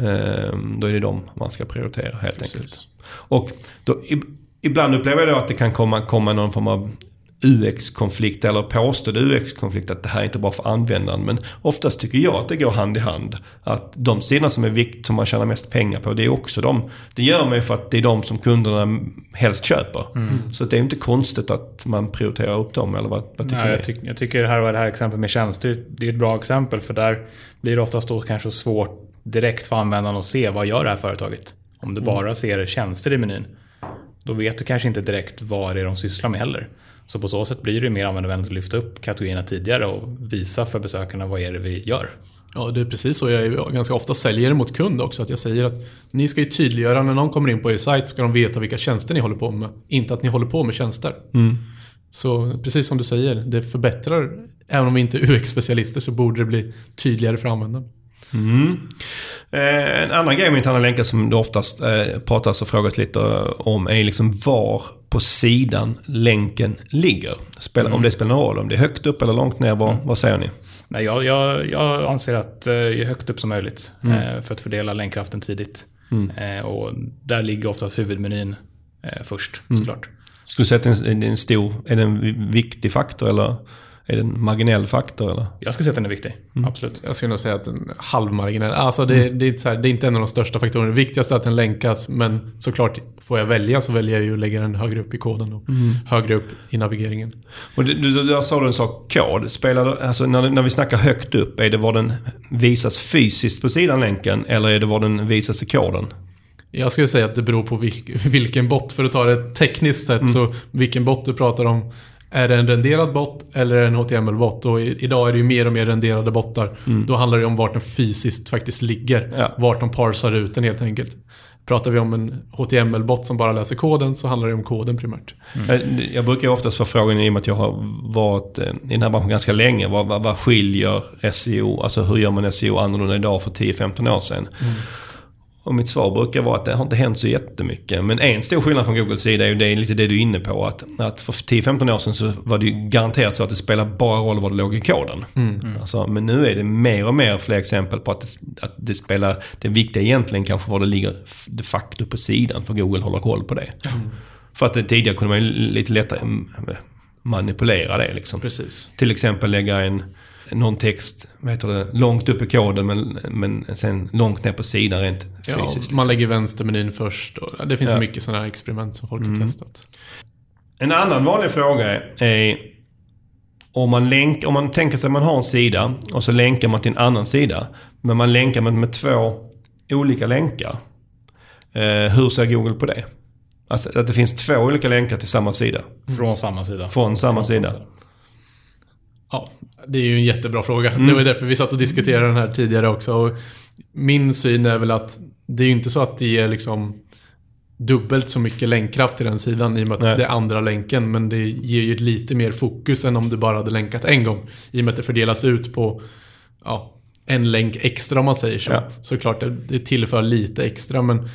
Ehm, Då är det de man ska prioritera helt Precis. enkelt. Och då, ib- ibland upplever jag då att det kan komma, komma någon form av UX-konflikt eller påstådd UX-konflikt att det här är inte bra för användaren. Men oftast tycker jag att det går hand i hand. Att de sidorna som är vikt, som man tjänar mest pengar på, det är också de. Det gör man ju för att det är de som kunderna helst köper. Så det är inte konstigt att man prioriterar upp dem, eller vad, vad tycker Nej, jag, tyck, jag tycker det här, var det här exemplet med tjänster, det är ett bra exempel för där blir det oftast då kanske svårt direkt för användaren att se vad gör det här företaget. Om du bara ser tjänster i menyn, då vet du kanske inte direkt vad det är de sysslar med heller. Så på så sätt blir det mer användarvänligt att lyfta upp kategorierna tidigare och visa för besökarna vad är det vi gör. Ja, det är precis så jag ganska ofta säljer mot kund också. Att jag säger att ni ska ju tydliggöra när någon kommer in på er sajt ska de veta vilka tjänster ni håller på med. Inte att ni håller på med tjänster. Så precis som du säger, det förbättrar. Även om vi inte är UX-specialister så borde det bli tydligare för användaren. Mm. Eh, en annan grej med interna länkar som det oftast eh, pratas och frågas lite om är liksom var på sidan länken ligger. Spelar, Om det spelar någon roll, om det är högt upp eller långt ner, vad, vad säger ni? Nej, jag, jag, jag anser att eh, ju högt upp som möjligt eh, för att fördela länkkraften tidigt. Eh, och där ligger oftast huvudmenyn eh, först såklart. Skulle du säga att det är en, en stor, är det en viktig faktor eller är det en marginell faktor? Eller? Jag skulle säga att den är viktig, absolut. Jag skulle nog säga att en halvmarginell. Alltså det, det, är här, det är inte en av de största faktorerna. Det viktigaste är att den länkas. Men såklart, får jag välja så väljer jag ju att lägga den högre upp i koden och högre upp i navigeringen. Och du, du, där sa du en sak, kod. Spelar, det- alltså när, när vi snackar högt upp, är det var den visas fysiskt på sidan länken eller är det var den visas i koden? Jag skulle säga att det beror på vilk, vilken bot. För att ta det tekniskt sett så vilken bot du pratar om. Är det en renderad bot eller är det en HTML-bot? Och idag är det ju mer och mer renderade bottar. Då handlar det om vart den fysiskt faktiskt ligger. Ja. Vart de parsar ut den helt enkelt. Pratar vi om en HTML-bot som bara läser koden så handlar det om koden primärt. Jag, jag brukar oftast få frågan i och med att jag har varit eh, i den här branschen ganska länge. Vad, vad, vad skiljer SEO? Alltså hur gör man SEO annorlunda idag för 10-15 år sedan? Och mitt svar brukar vara att det har inte hänt så jättemycket. Men en stor skillnad från Googles sida är ju det, lite det du är inne på. Att, att för 10-15 år sedan så var det ju garanterat så att det spelar bara roll vad det låg i koden. Alltså, men nu är det mer och mer fler exempel på att det, att det spelar... Det viktiga egentligen kanske var det ligger de facto på sidan. För Google håller koll på det. För att tidigare kunde man ju lite lättare mm, manipulera det liksom. Precis. Till exempel lägga en, någon text vad heter det, långt upp i koden men, men sen långt ner på sidan rent Ja, fysiskt. liksom. man lägger vänstermenyn först. Och det finns Ja. mycket sådana här experiment som folk har Mm. testat. En annan vanlig fråga är, är om, man länk, om man tänker sig att man har en sida och så länkar man till en annan sida. Men man länkar med, med två olika länkar. Eh, hur ser Google på det? Alltså att det finns två olika länkar till samma sida. Från samma sida. Från samma sida. Ja, det är ju en jättebra fråga. Mm. Det var därför vi satt och diskuterade den här tidigare också. Och min syn är väl att det är ju inte så att det ger liksom dubbelt så mycket länkkraft till den sidan i och med att Nej. det är andra länken. Men det ger ju lite mer fokus än om du bara hade länkat en gång. I och med att det fördelas ut på ja, en länk extra om man säger så. Ja. Såklart det, tillför lite extra men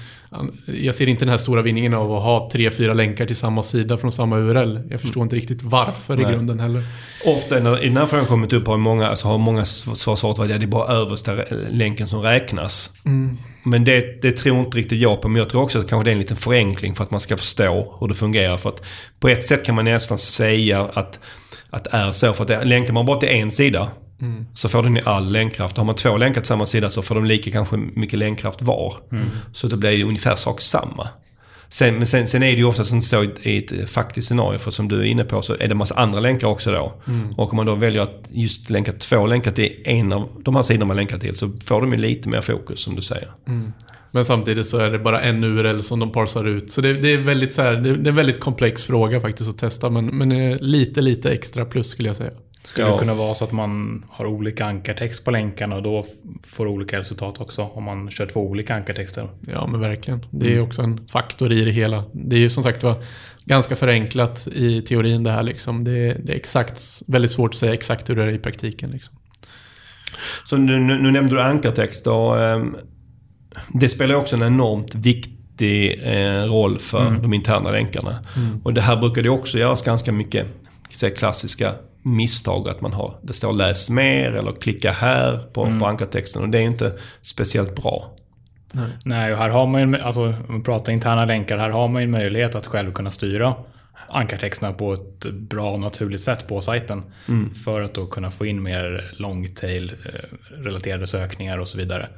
jag ser inte den här stora vinningen av att ha tre, fyra länkar till samma sida från samma URL. Jag förstår inte riktigt varför i Nej. grunden heller. Ofta när i den här frågan kommit upp har många, alltså har många svar- svarat att ja, det är bara översta länken som räknas. Men det, det tror inte riktigt jag på. Men jag tror också att kanske det är en liten förenkling för att man ska förstå hur det fungerar. För att på ett sätt kan man nästan säga att, att det är så. För att länkar man bara till en sida så får den ju all länkkraft. Har man två länkar till samma sida så får de lika kanske mycket länkkraft var. Så det blir ju ungefär sak samma. Sen, men sen, sen är det ju oftast inte så i ett faktiskt scenario. För som du är inne på så är det massa andra länkar också då. Och om man då väljer att just länka två länkar till en av de här sidorna man länkar till så får de ju lite mer fokus som du säger. Men samtidigt så är det bara en URL som de parsar ut. Så det, det är väldigt så här, det, det är en väldigt komplex fråga faktiskt att testa. Men, men eh, lite, lite extra plus skulle jag säga. Skulle Ja. det kunna vara så att man har olika ankartext på länkarna och då får olika resultat också om man kör två olika ankartexter? Ja, men verkligen. Det är ju också en faktor i det hela. Det är ju som sagt var ganska förenklat i teorin det här liksom. Det, är- det är exakt, väldigt svårt att säga exakt hur det är i praktiken liksom. Så nu, nu, nu nämnde du ankartext och ehm, det spelar också en enormt viktig eh, roll för de interna länkarna. Och det här brukar det också göras ganska mycket säga, klassiska misstag. Att man har, det står läs mer eller klicka här på, på ankartexten. Och det är inte speciellt bra. Nej, och här har man ju, alltså om vi pratar interna länkar, här har man ju en möjlighet att själv kunna styra ankartexterna på ett bra och naturligt sätt på sajten. För att då kunna få in mer long tail eh, relaterade sökningar och så vidare.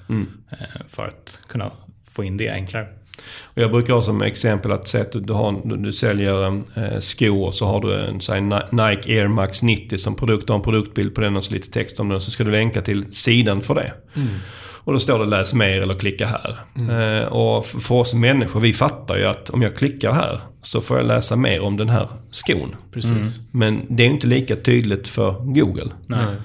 Eh, för att kunna få in det enklare. Och jag brukar ha som exempel att att du, har, du, säljer eh, skor så har du en så Nike Air Max 90 som produkt. Du har en produktbild på den och så lite text om den. Så ska du länka till sidan för det. Och då står det läs mer eller klicka här. Eh, och för, oss människor, vi fattar ju att om jag klickar här så får jag läsa mer om den här skon. Precis. Men det är inte lika tydligt för Google. Nej.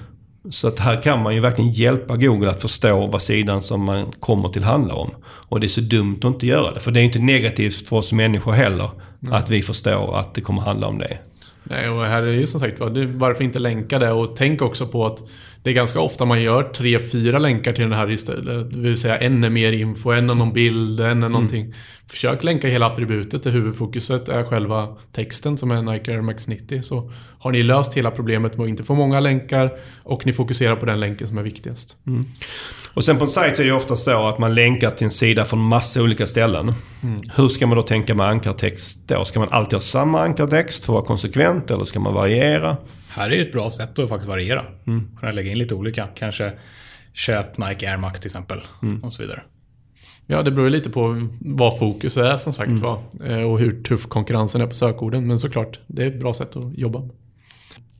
Så att här kan man ju verkligen hjälpa Google att förstå vad sidan som man kommer till handlar om. Och det är så dumt att inte göra det. För det är inte negativt för oss människor heller. Att vi förstår att det kommer handla om det. Nej, och här är ju som sagt varför inte länka det? Och tänk också på att det är ganska ofta man gör tre, fyra länkar till den här istället. Det vill säga en är mer info, en är någon bild, en är någonting. Försök länka hela attributet där huvudfokuset är själva texten som är Nike Air Max 90. Så har ni löst hela problemet med att inte få många länkar och ni fokuserar på den länken som är viktigast. Och sen på en sajt så är det ofta så att man länkar till en sida från massa olika ställen. Hur ska man då tänka med ankartext då? Ska man alltid ha samma ankartext för att vara konsekvent eller ska man variera? Här är ett bra sätt att faktiskt variera. Kunna lägga in lite olika. Kanske köp Nike Air Max till exempel. Och så vidare. Ja, det beror ju lite på vad fokus är som sagt var. eh, Och hur tuff konkurrensen är på sökorden. Men såklart, det är ett bra sätt att jobba.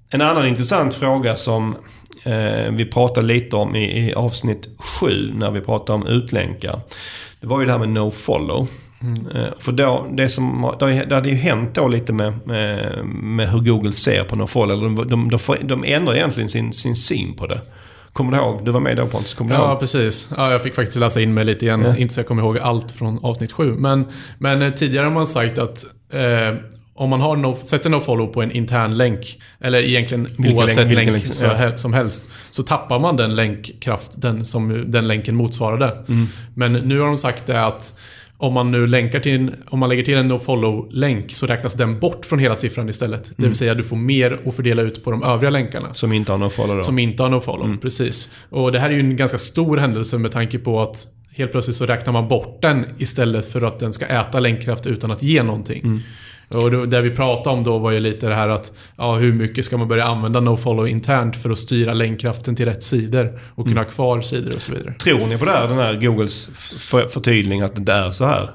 En annan intressant fråga som eh, vi pratade lite om i, i avsnitt 7 när vi pratade om utlänkar. Det var ju det här med no-follow. Eh, för då, det, som, det, hade ju hänt då lite med, med, med hur Google ser på no-follow. De, de, de, de ändrar egentligen sin, sin syn på det. Kommer du ihåg? Du var med då Pontus, kommer du Ja, ihåg? precis. Ja, jag fick faktiskt läsa in mig lite igen. Ja. Inte så jag kommer ihåg allt från avsnitt 7. Men, men eh, tidigare har man sagt att eh, om man har no, sätter no-follow på en intern länk, eller egentligen Vilken oavsett länk- länk, länk, ja. som helst, så tappar man den länkkraften som den länken motsvarade. Men nu har de sagt det att om man nu länkar till en, om man lägger till en no-follow-länk så räknas den bort från hela siffran istället. Det vill säga du får mer att fördela ut på de övriga länkarna. Som inte har no-follow då? Som inte har nofollow, precis. Och det här är ju en ganska stor händelse med tanke på att helt plötsligt så räknar man bort den istället för att den ska äta länkkraft utan att ge någonting. Och det, det vi pratade om då var ju lite det här att ja, hur mycket ska man börja använda NoFollow internt för att styra länkkraften till rätt sidor och kunna ha kvar sidor och så vidare. Tror ni på det här, den här Googles f- förtydling att det är så här?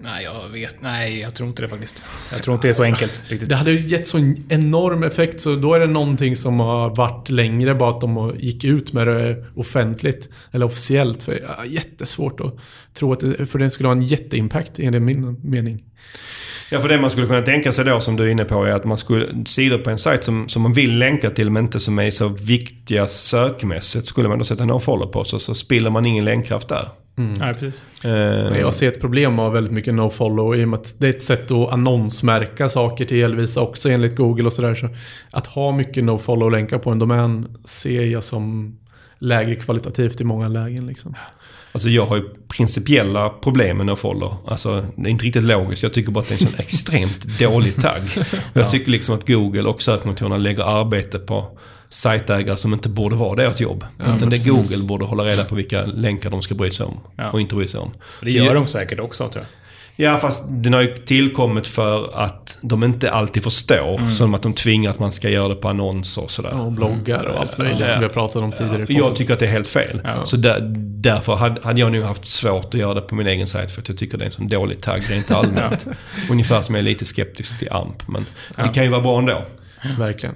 Nej, jag vet. Nej, jag tror inte det faktiskt. Jag tror inte det är så enkelt riktigt. Det hade ju gett så en enorm effekt så då är det någonting som har varit längre bara att de gick ut med det offentligt eller officiellt. För ja, jättesvårt att tro att det, för det skulle ha en jätteimpact enligt min mening. Ja, för det man skulle kunna tänka sig då som du är inne på är att man skulle, sidor på en sajt som, som man vill länka till men inte som är så viktiga sökmässigt skulle man då sätta no-follow på så, så spiller man ingen länkkraft där. Nej, precis. Eh, jag ser ett problem med väldigt mycket no-follow i och med att det är ett sätt att annonsmärka saker till Elvisa också enligt Google och sådär. Så att ha mycket no-follow-länkar på en domän ser jag som lägre kvalitativt i många lägen. Liksom. Alltså jag har ju principiella problem med nofollow. Alltså det är inte riktigt logiskt. Jag tycker bara att det är en sån extremt dålig tagg. Och Jag tycker liksom att Google och sökmotorerna lägger arbete på sajtägare som inte borde vara deras jobb. Utan men det precis. Google borde hålla reda på vilka länkar de ska bry sig om. Ja. Och inte bry sig om. Det gör jag- de säkert också, tror jag. Ja, fast den har ju tillkommit för att de inte alltid förstår. Som att de tvingar att man ska göra det på annonser och sådär. Och bloggar och allt möjligt Ja. som vi har pratat om tidigare. i Jag tycker att det är helt fel. Ja. Så där, därför hade, hade jag nog haft svårt att göra det på min egen sajt. För att jag tycker det är en sån dålig tagg rent allmänt. Ungefär som jag är lite skeptisk till AMP. Men det kan ju vara bra ändå. Verkligen.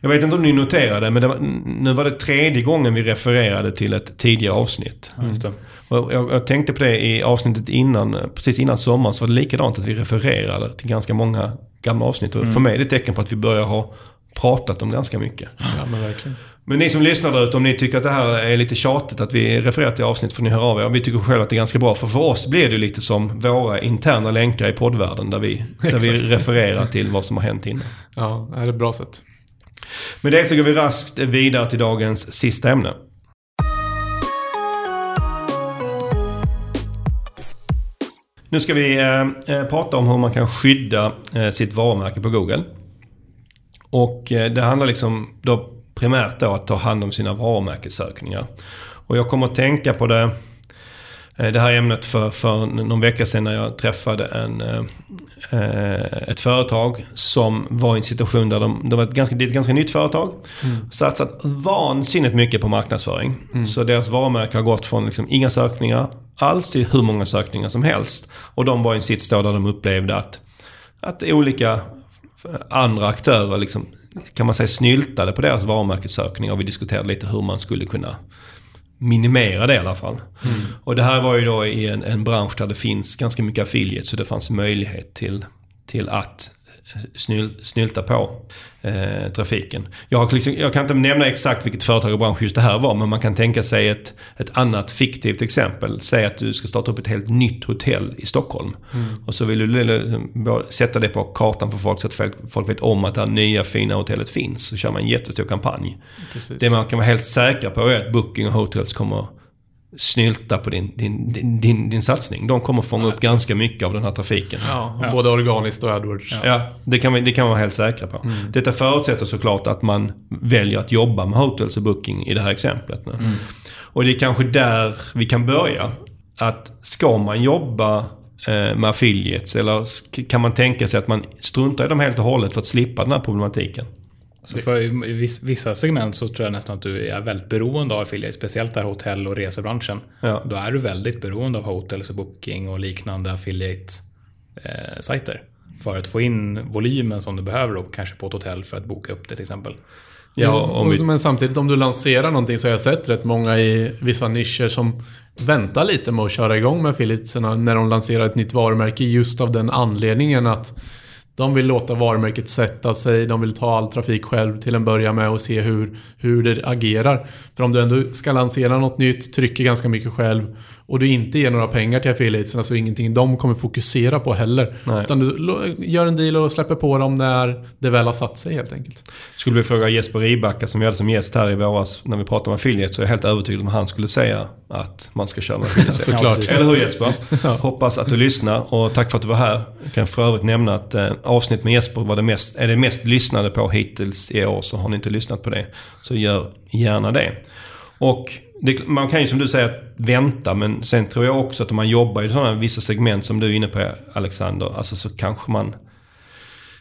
Jag vet inte om ni noterade, men det var, nu var det tredje gången vi refererade till ett tidigare avsnitt. Ja, det. Och jag, jag tänkte på det i avsnittet innan, precis innan sommaren, så var det likadant att vi refererade till ganska många gamla avsnitt. Och för mig är det ett tecken på att vi börjar ha pratat om ganska mycket. Ja, men verkligen. Men ni som lyssnar där ute, om ni tycker att det här är lite tjatigt att vi refererar till avsnitt får ni höra av er. Vi tycker själva att det är ganska bra. För för oss blir det lite som våra interna länkar i poddvärlden där vi, där vi refererar till vad som har hänt innan. Ja, det är ett bra sätt. Med det så går vi raskt vidare till dagens sista ämne. Nu ska vi eh, eh, prata om hur man kan skydda eh, sitt varumärke på Google. Och eh, det handlar liksom då primärt då att ta hand om sina varumärkessökningar. Och jag kommer att tänka på det, det här ämnet för, för någon vecka sedan när jag träffade en, eh, eh, ett företag som var i en situation där de, det var ett ganska, det är ett ganska nytt företag. Satsat vansinnigt mycket på marknadsföring. Så deras varumärke har gått från liksom inga sökningar alls till hur många sökningar som helst. Och de var i en sits då där de upplevde att, att olika andra aktörer liksom, kan man säga snyltade på deras varumärkessökningar. Och vi diskuterade lite hur man skulle kunna minimera det i alla fall. Och det här var ju då i en, en bransch där det finns ganska mycket affiliate så det fanns möjlighet till, till att snyl, snylta på eh, trafiken. Jag, har liksom, jag kan inte nämna exakt vilket företag och bransch just det här var men man kan tänka sig ett, ett annat fiktivt exempel. Säg att du ska starta upp ett helt nytt hotell i Stockholm. Och så vill du sätta det på kartan för folk så att folk, folk vet om att det här nya fina hotellet finns. Så kör man en jättestor kampanj. Precis. Det man kan vara helt säker på är att Booking och Hotels kommer snylta på din, din, din, din, din satsning. De kommer fånga upp ganska mycket av den här trafiken. Ja, Ja. både organiskt och AdWords. Ja, det kan, vi, det kan man vara helt säkra på. Detta förutsätter såklart att man väljer att jobba med hotels och booking i det här exemplet. nu. Och det är kanske där vi kan börja. Att ska man jobba eh, med affiliates eller kan man tänka sig att man struntar i dem helt och hållet för att slippa den här problematiken? Så för i viss- vissa segment så tror jag nästan att du är väldigt beroende av affiliate, speciellt där hotell och resebranschen. Ja. Då är du väldigt beroende av hotels och booking och liknande affiliate-sajter. för att få in volymen som du behöver då, kanske på ett hotell för att boka upp det till exempel. Ja, om vi, Men samtidigt om du lanserar någonting så har jag sett rätt många i vissa nischer som väntar lite med att köra igång med affiliatesarna när de lanserar ett nytt varumärke just av den anledningen att de vill låta varumärket sätta sig, de vill ta all trafik själv till en början med och se hur, hur det agerar. För om du ändå ska lansera något nytt, trycker ganska mycket själv och du inte ger några pengar till affiliatesarna så är ingenting de kommer fokusera på heller. Nej. Utan du gör en deal och släpper på dem när det väl har satt sig helt enkelt. skulle vi fråga Jesper Ribacka som vi hade som gäst här i våras när vi pratade om affiliate så är jag helt övertygad om att han skulle säga att man ska köra med affiliate. Såklart. precis. Eller hur Jesper? Hoppas att du lyssnar och tack för att du var här. Jag kan för övrigt nämna att eh, avsnitt med Jesper var det mest, är det mest lyssnade på hittills i år. Så har ni inte lyssnat på det så gör gärna det. Och det, man kan ju som du säger vänta men sen tror jag också att om man jobbar i sådana vissa segment som du är inne på Alexander. Alltså så kanske man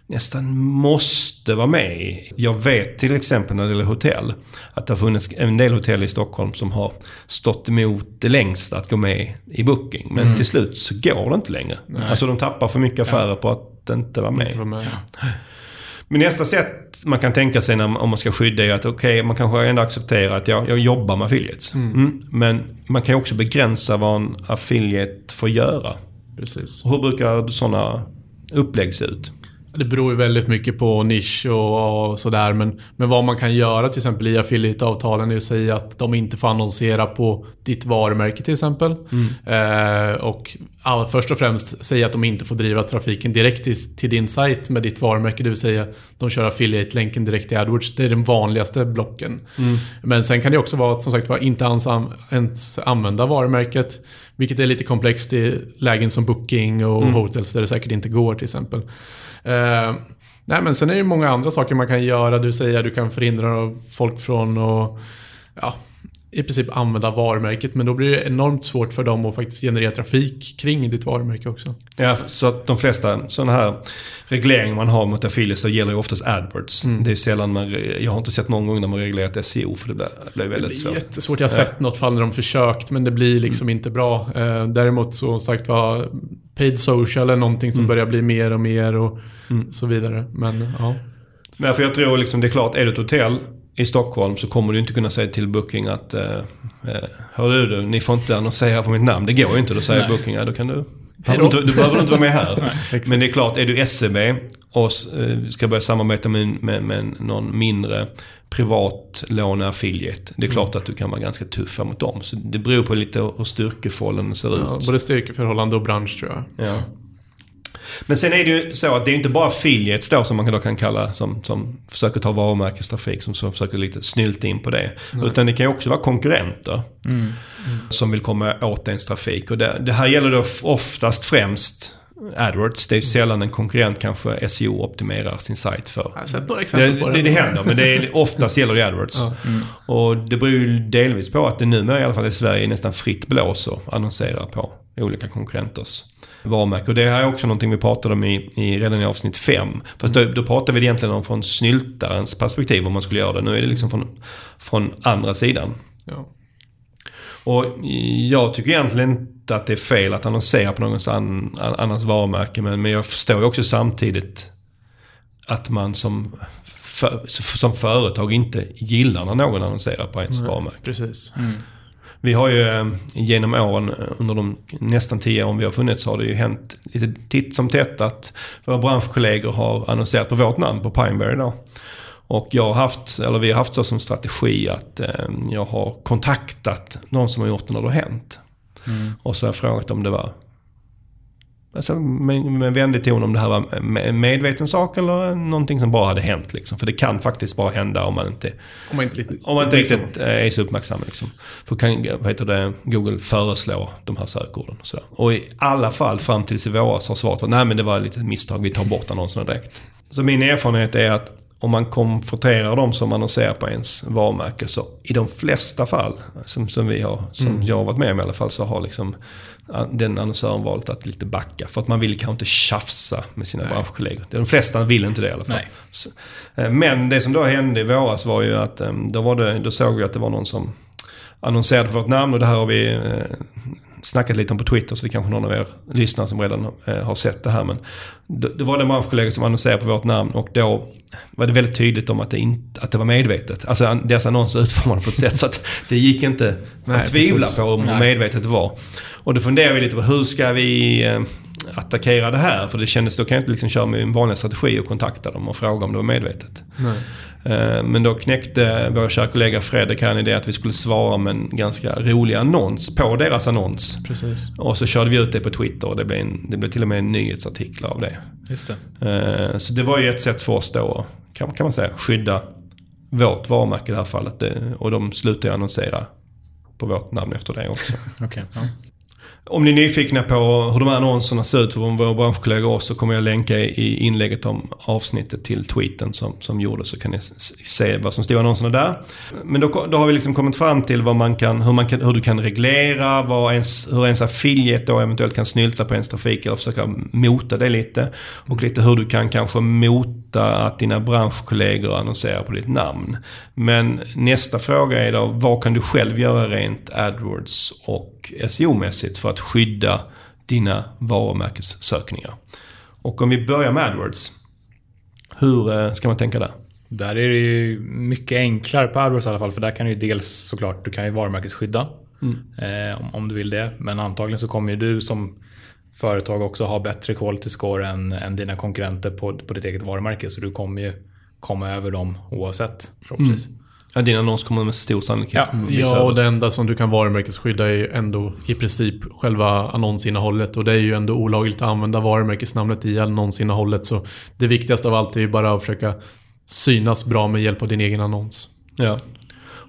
nästan måste vara med. Jag vet till exempel när det gäller hotell att det har funnits en del hotell i Stockholm som har stått emot det längsta att gå med i Booking. Men till slut så går det inte längre. Alltså de tappar för mycket affärer på att inte vara med. Inte vara med. Men nästa sätt man kan tänka sig när, om man ska skydda är att okej, man kanske ändå accepterar att jag, jag jobbar med affiliates. Mm. Men man kan ju också begränsa vad en affiliate får göra. Precis. Och hur brukar sådana upplägg se ut? Det beror ju väldigt mycket på nisch och, och sådär. Men, men vad man kan göra till exempel i affiliate-avtalen är att säga att de inte får annonsera på ditt varumärke till exempel. Eh, och all, först och främst säga att de inte får driva trafiken direkt till, till din sajt med ditt varumärke. Det vill säga de kör affiliate-länken direkt till AdWords. Det är den vanligaste blocken. Men sen kan det också vara att som sagt var inte ens, an, ens använda varumärket. Vilket är lite komplext i lägen som Booking och hotels där det säkert inte går till exempel. Eh, nej men sen är det många andra saker man kan göra. Du säger att du kan förhindra folk från att ja, i princip använda varumärket. Men då blir det enormt svårt för dem att faktiskt generera trafik kring ditt varumärke också. Ja, så att de flesta sådana här regleringar man har mot affiliates så gäller ju oftast AdWords. Det är sällan man, jag har inte sett någon gång när man reglerat SEO för det blir, det blir Det väldigt är svårt. jättesvårt. Jag har sett något fall när de försökt men det blir liksom inte bra. Eh, däremot så sagt var paid social är någonting som börjar bli mer och mer och så vidare. Men ja. Men för jag tror liksom, det är klart, är du ett hotell i Stockholm så kommer du inte kunna säga till Booking att eh, eh, Hör du, du, ni får inte annonsera på mitt namn. Det går ju inte. Då säger Booking, ja, då kan du... Du, inte, du behöver inte vara med här. Men det är klart, är du SEB och eh, ska börja samarbeta med, med, med någon mindre privat låneaffiliate. Det är klart att du kan vara ganska tuff mot dem. Så det beror på lite hur styrkeförhållanden ser Ja, ut. både styrkeförhållande och bransch tror jag. Ja. Men sen är det ju så att det är inte bara affiliates då som man då kan kalla som, som försöker ta varumärkestrafik som, som försöker lite snylta in på det. Utan det kan ju också vara konkurrenter som vill komma åt ens trafik. Och det, det här gäller då oftast främst AdWords. Det är ju sällan en konkurrent kanske SEO-optimerar sin sajt för. Jag har sett några Det, exempel på det, det händer, men det är, oftast gäller det AdWords. Ja. Och det beror ju delvis på att det numera i alla fall i Sverige nästan fritt blås att annonsera på olika konkurrenters varumärke. Och det här är också någonting vi pratade om i, i, redan i avsnitt 5. Fast då, då pratar vi egentligen om från snyltarens perspektiv om man skulle göra det. Nu är det liksom från, från andra sidan. Ja. Och jag tycker egentligen inte att det är fel att annonsera på någons an, an, annans varumärke. Men, men jag förstår ju också samtidigt att man som, för, som företag inte gillar när någon annonserar på ens varumärke. Precis. Vi har ju eh, genom åren, eh, under de nästan tio åren vi har funnits, så har det ju hänt lite titt som tätt att våra branschkollegor har annonserat på vårt namn på Pineberry då. Och jag har haft, eller vi har haft så som strategi att eh, jag har kontaktat någon som har gjort det när det har hänt. Och så har jag frågat om det var Alltså med, med vänlig ton om det här var en medveten sak eller någonting som bara hade hänt. Liksom. För det kan faktiskt bara hända om man inte Om man inte riktigt... om man inte riktigt eh, är så uppmärksam. Liksom. För kan vad heter det, Google föreslå de här sökorden. Och, och i alla fall fram tills i våras har svaret varit nej men det var lite misstag, vi tar bort annonserna direkt. Så min erfarenhet är att om man konfronterar de som annonserar på ens varumärke så i de flesta fall som, som vi har, som jag har varit med om i alla fall så har liksom den annonsören valt att lite backa. För att man vill kanske inte tjafsa med sina branschkollegor. De flesta vill inte det i alla fall. Nej. Så, eh, men det som då hände i våras var ju att eh, då, var det, då såg vi att det var någon som annonserade för vårt namn och det här har vi eh, snackat lite om på Twitter så det är kanske någon av er lyssnare som redan eh, har sett det här. Men det var det en branschkollega som annonserade på vårt namn och då var det väldigt tydligt om att det, inte, att det var medvetet. Alltså deras annonser utformade på ett sätt så att det gick inte Nej, att tvivla precis. på om hur medvetet det var. Och då funderade vi lite på hur ska vi eh, attackera det här? För det kändes, då kan jag inte liksom köra med en vanlig strategi och kontakta dem och fråga om det var medvetet. Nej. Eh, Men då knäckte vår kära kollega Fredrik här en idé att vi skulle svara med en ganska rolig annons på deras annons. Precis. Och så körde vi ut det på Twitter och det blev, en, det blev till och med en nyhetsartikel av det. Just det. Eh, Så det var ju ett sätt för oss då att, kan, kan man säga, skydda vårt varumärke i det här fallet. Och de slutade annonsera på vårt namn efter det också. Okej. ja. Om ni är nyfikna på hur de här annonserna ser ut för våra branschkollegor så kommer jag länka i inlägget om avsnittet till tweeten som, som gjordes så kan ni se vad som står i annonserna där. Men då, då har vi liksom kommit fram till vad man kan, hur, man kan, hur du kan reglera, vad ens, hur ens affiliate då eventuellt kan snylta på ens trafik eller försöka mota det lite. Och lite hur du kan kanske mota att dina branschkollegor annonserar på ditt namn. Men nästa fråga är då, vad kan du själv göra rent AdWords och SEO-mässigt för att skydda dina varumärkessökningar. Och om vi börjar med AdWords. Hur eh, ska man tänka där? Där är det ju mycket enklare på AdWords i alla fall. För där kan du ju dels såklart du kan ju varumärkesskydda. Mm. Eh, om, om, du vill det. Men antagligen så kommer ju du som företag också ha bättre quality score än, än dina konkurrenter på, på ditt eget varumärke. Så du kommer ju komma över dem oavsett förhoppningsvis. Mm. Ja, din annons kommer med stor sannolikhet Ja, ja och det enda som du kan varumärkesskydda är ju ändå i princip själva annonsinnehållet. Och det är ju ändå olagligt att använda varumärkesnamnet i annonsinnehållet. Så det viktigaste av allt är ju bara att försöka synas bra med hjälp av din egen annons. Ja.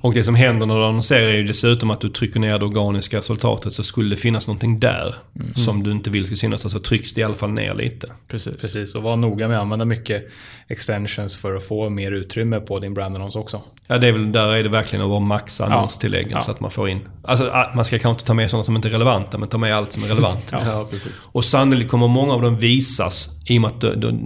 Och det som händer när du annonserar är ju dessutom att du trycker ner det organiska resultatet så skulle det finnas någonting där mm. som du inte vill ska synas. Alltså trycks det i alla fall ner lite. Precis. Precis, och var noga med att använda mycket extensions för att få mer utrymme på din brandannons också. Ja, det är väl, där är det verkligen att vara maxa annonstilläggen ja. så att man får in... Alltså man ska kanske inte ta med sådana som inte är relevanta, men ta med allt som är relevant. ja, ja, precis. Och sannolikt kommer många av dem visas i och med att du, du,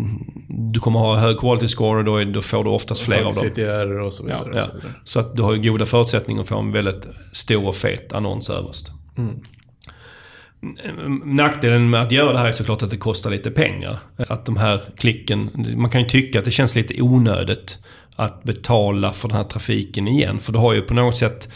du kommer ha hög quality score och då, då får du oftast fler av dem. CTR och så vidare. Ja, ja. Så att du har ju goda förutsättningar att få en väldigt stor och fet annons överst. Mm. Nackdelen med att göra det här är såklart att det kostar lite pengar. Att de här klicken, man kan ju tycka att det känns lite onödigt att betala för den här trafiken igen. För du har ju på något sätt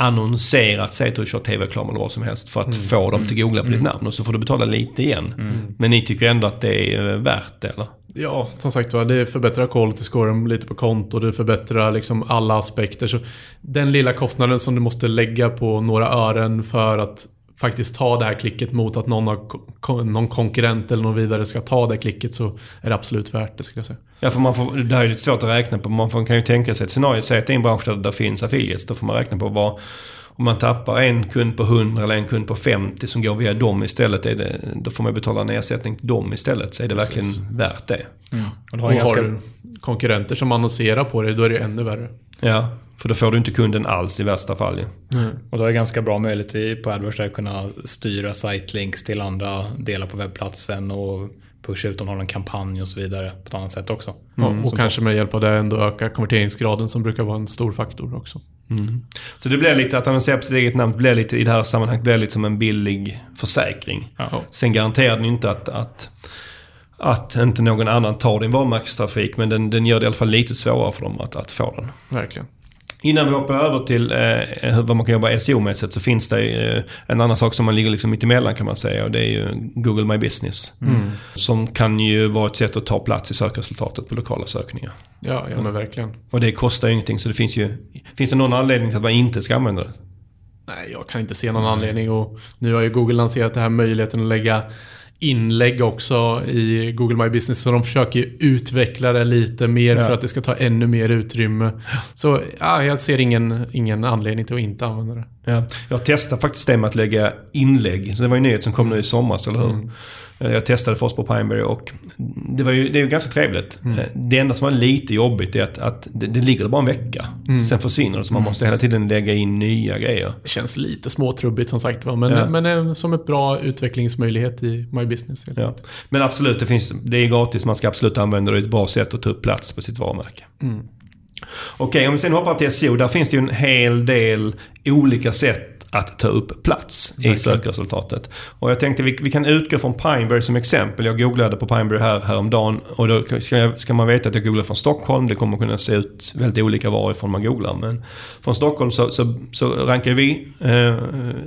annonserat, säg att du kör tv-reklam eller vad som helst för att mm. få dem till googla på mm. ditt namn. Och så får du betala lite igen. Mm. Men ni tycker ändå att det är värt det eller? Ja, som sagt var, det förbättrar quality scoren lite på konto. Det förbättrar liksom alla aspekter. Så den lilla kostnaden som du måste lägga på några ören för att faktiskt ta det här klicket mot att någon, har, någon konkurrent eller någon vidare ska ta det klicket så är det absolut värt det skulle jag säga. Ja, för man får, det här är lite svårt att räkna på. Man får, kan ju tänka sig ett scenario. Säg att det är en bransch där det finns affiliates. Då får man räkna på vad om man tappar en kund på 100 eller en kund på 50 som går via dem istället. Är det, då får man betala en ersättning till dem istället. Så är det Precis. verkligen värt det. Mm. Och, har, och ganska... har du konkurrenter som annonserar på det, då är det ännu värre. Ja, för då får du inte kunden alls i värsta fall. Ja. Mm. Och då är det ganska bra möjlighet på AdWords att kunna styra sitelinks till andra delar på webbplatsen och pusha ut om de har en kampanj och så vidare på ett annat sätt också. Mm. och kanske med hjälp av det ändå öka konverteringsgraden som brukar vara en stor faktor också. Mm. Så det blir lite, att annonsera på sitt eget namn blir lite i det här sammanhanget blir lite som en billig försäkring. Ja. Sen garanterar den inte att, att, att inte någon annan tar din varumärkestrafik men den, den gör det i alla fall lite svårare för dem att, att få den. Verkligen. Innan vi hoppar över till eh, vad man kan jobba SEO-mässigt så finns det eh, en annan sak som man ligger liksom mittemellan kan man säga och det är ju Google My Business. Mm. Som kan ju vara ett sätt att ta plats i sökresultatet på lokala sökningar. Ja, ja men verkligen. Och det kostar ju ingenting så det finns ju... Finns det någon anledning till att man inte ska använda det? Nej, jag kan inte se någon mm. anledning och nu har ju Google lanserat den här möjligheten att lägga inlägg också i Google My Business. Så de försöker utveckla det lite mer ja. för att det ska ta ännu mer utrymme. Så ja, jag ser ingen, ingen anledning till att inte använda det. Ja. Jag testade faktiskt det med att lägga inlägg. Så det var en nyhet som kom nu i somras, eller hur? Mm. Eh, jag testade först på Pineberry och det, var ju, det är ju ganska trevligt. Mm. Eh, det enda som var lite jobbigt är att, att det, det ligger bara en vecka. Mm. Sen försvinner det så man måste hela tiden lägga in nya grejer. Det känns lite småtrubbigt som sagt var. Men, ja. men eh, som ett bra utvecklingsmöjlighet i My Business. Ja. Men absolut, det, finns, det är gratis. Man ska absolut använda det. Det är ett bra sätt att ta upp plats på sitt varumärke. Mm. Okej, om vi sen hoppar till SEO. Där finns det ju en hel del olika sätt att ta upp plats i sökresultatet. Och jag tänkte vi, vi kan utgå från Pineberry som exempel. Jag googlade på Pineberry här häromdagen och då ska, jag, ska man veta att jag googlar från Stockholm. Det kommer kunna se ut väldigt olika varifrån man googlar. Men från Stockholm så, så, så rankar vi eh,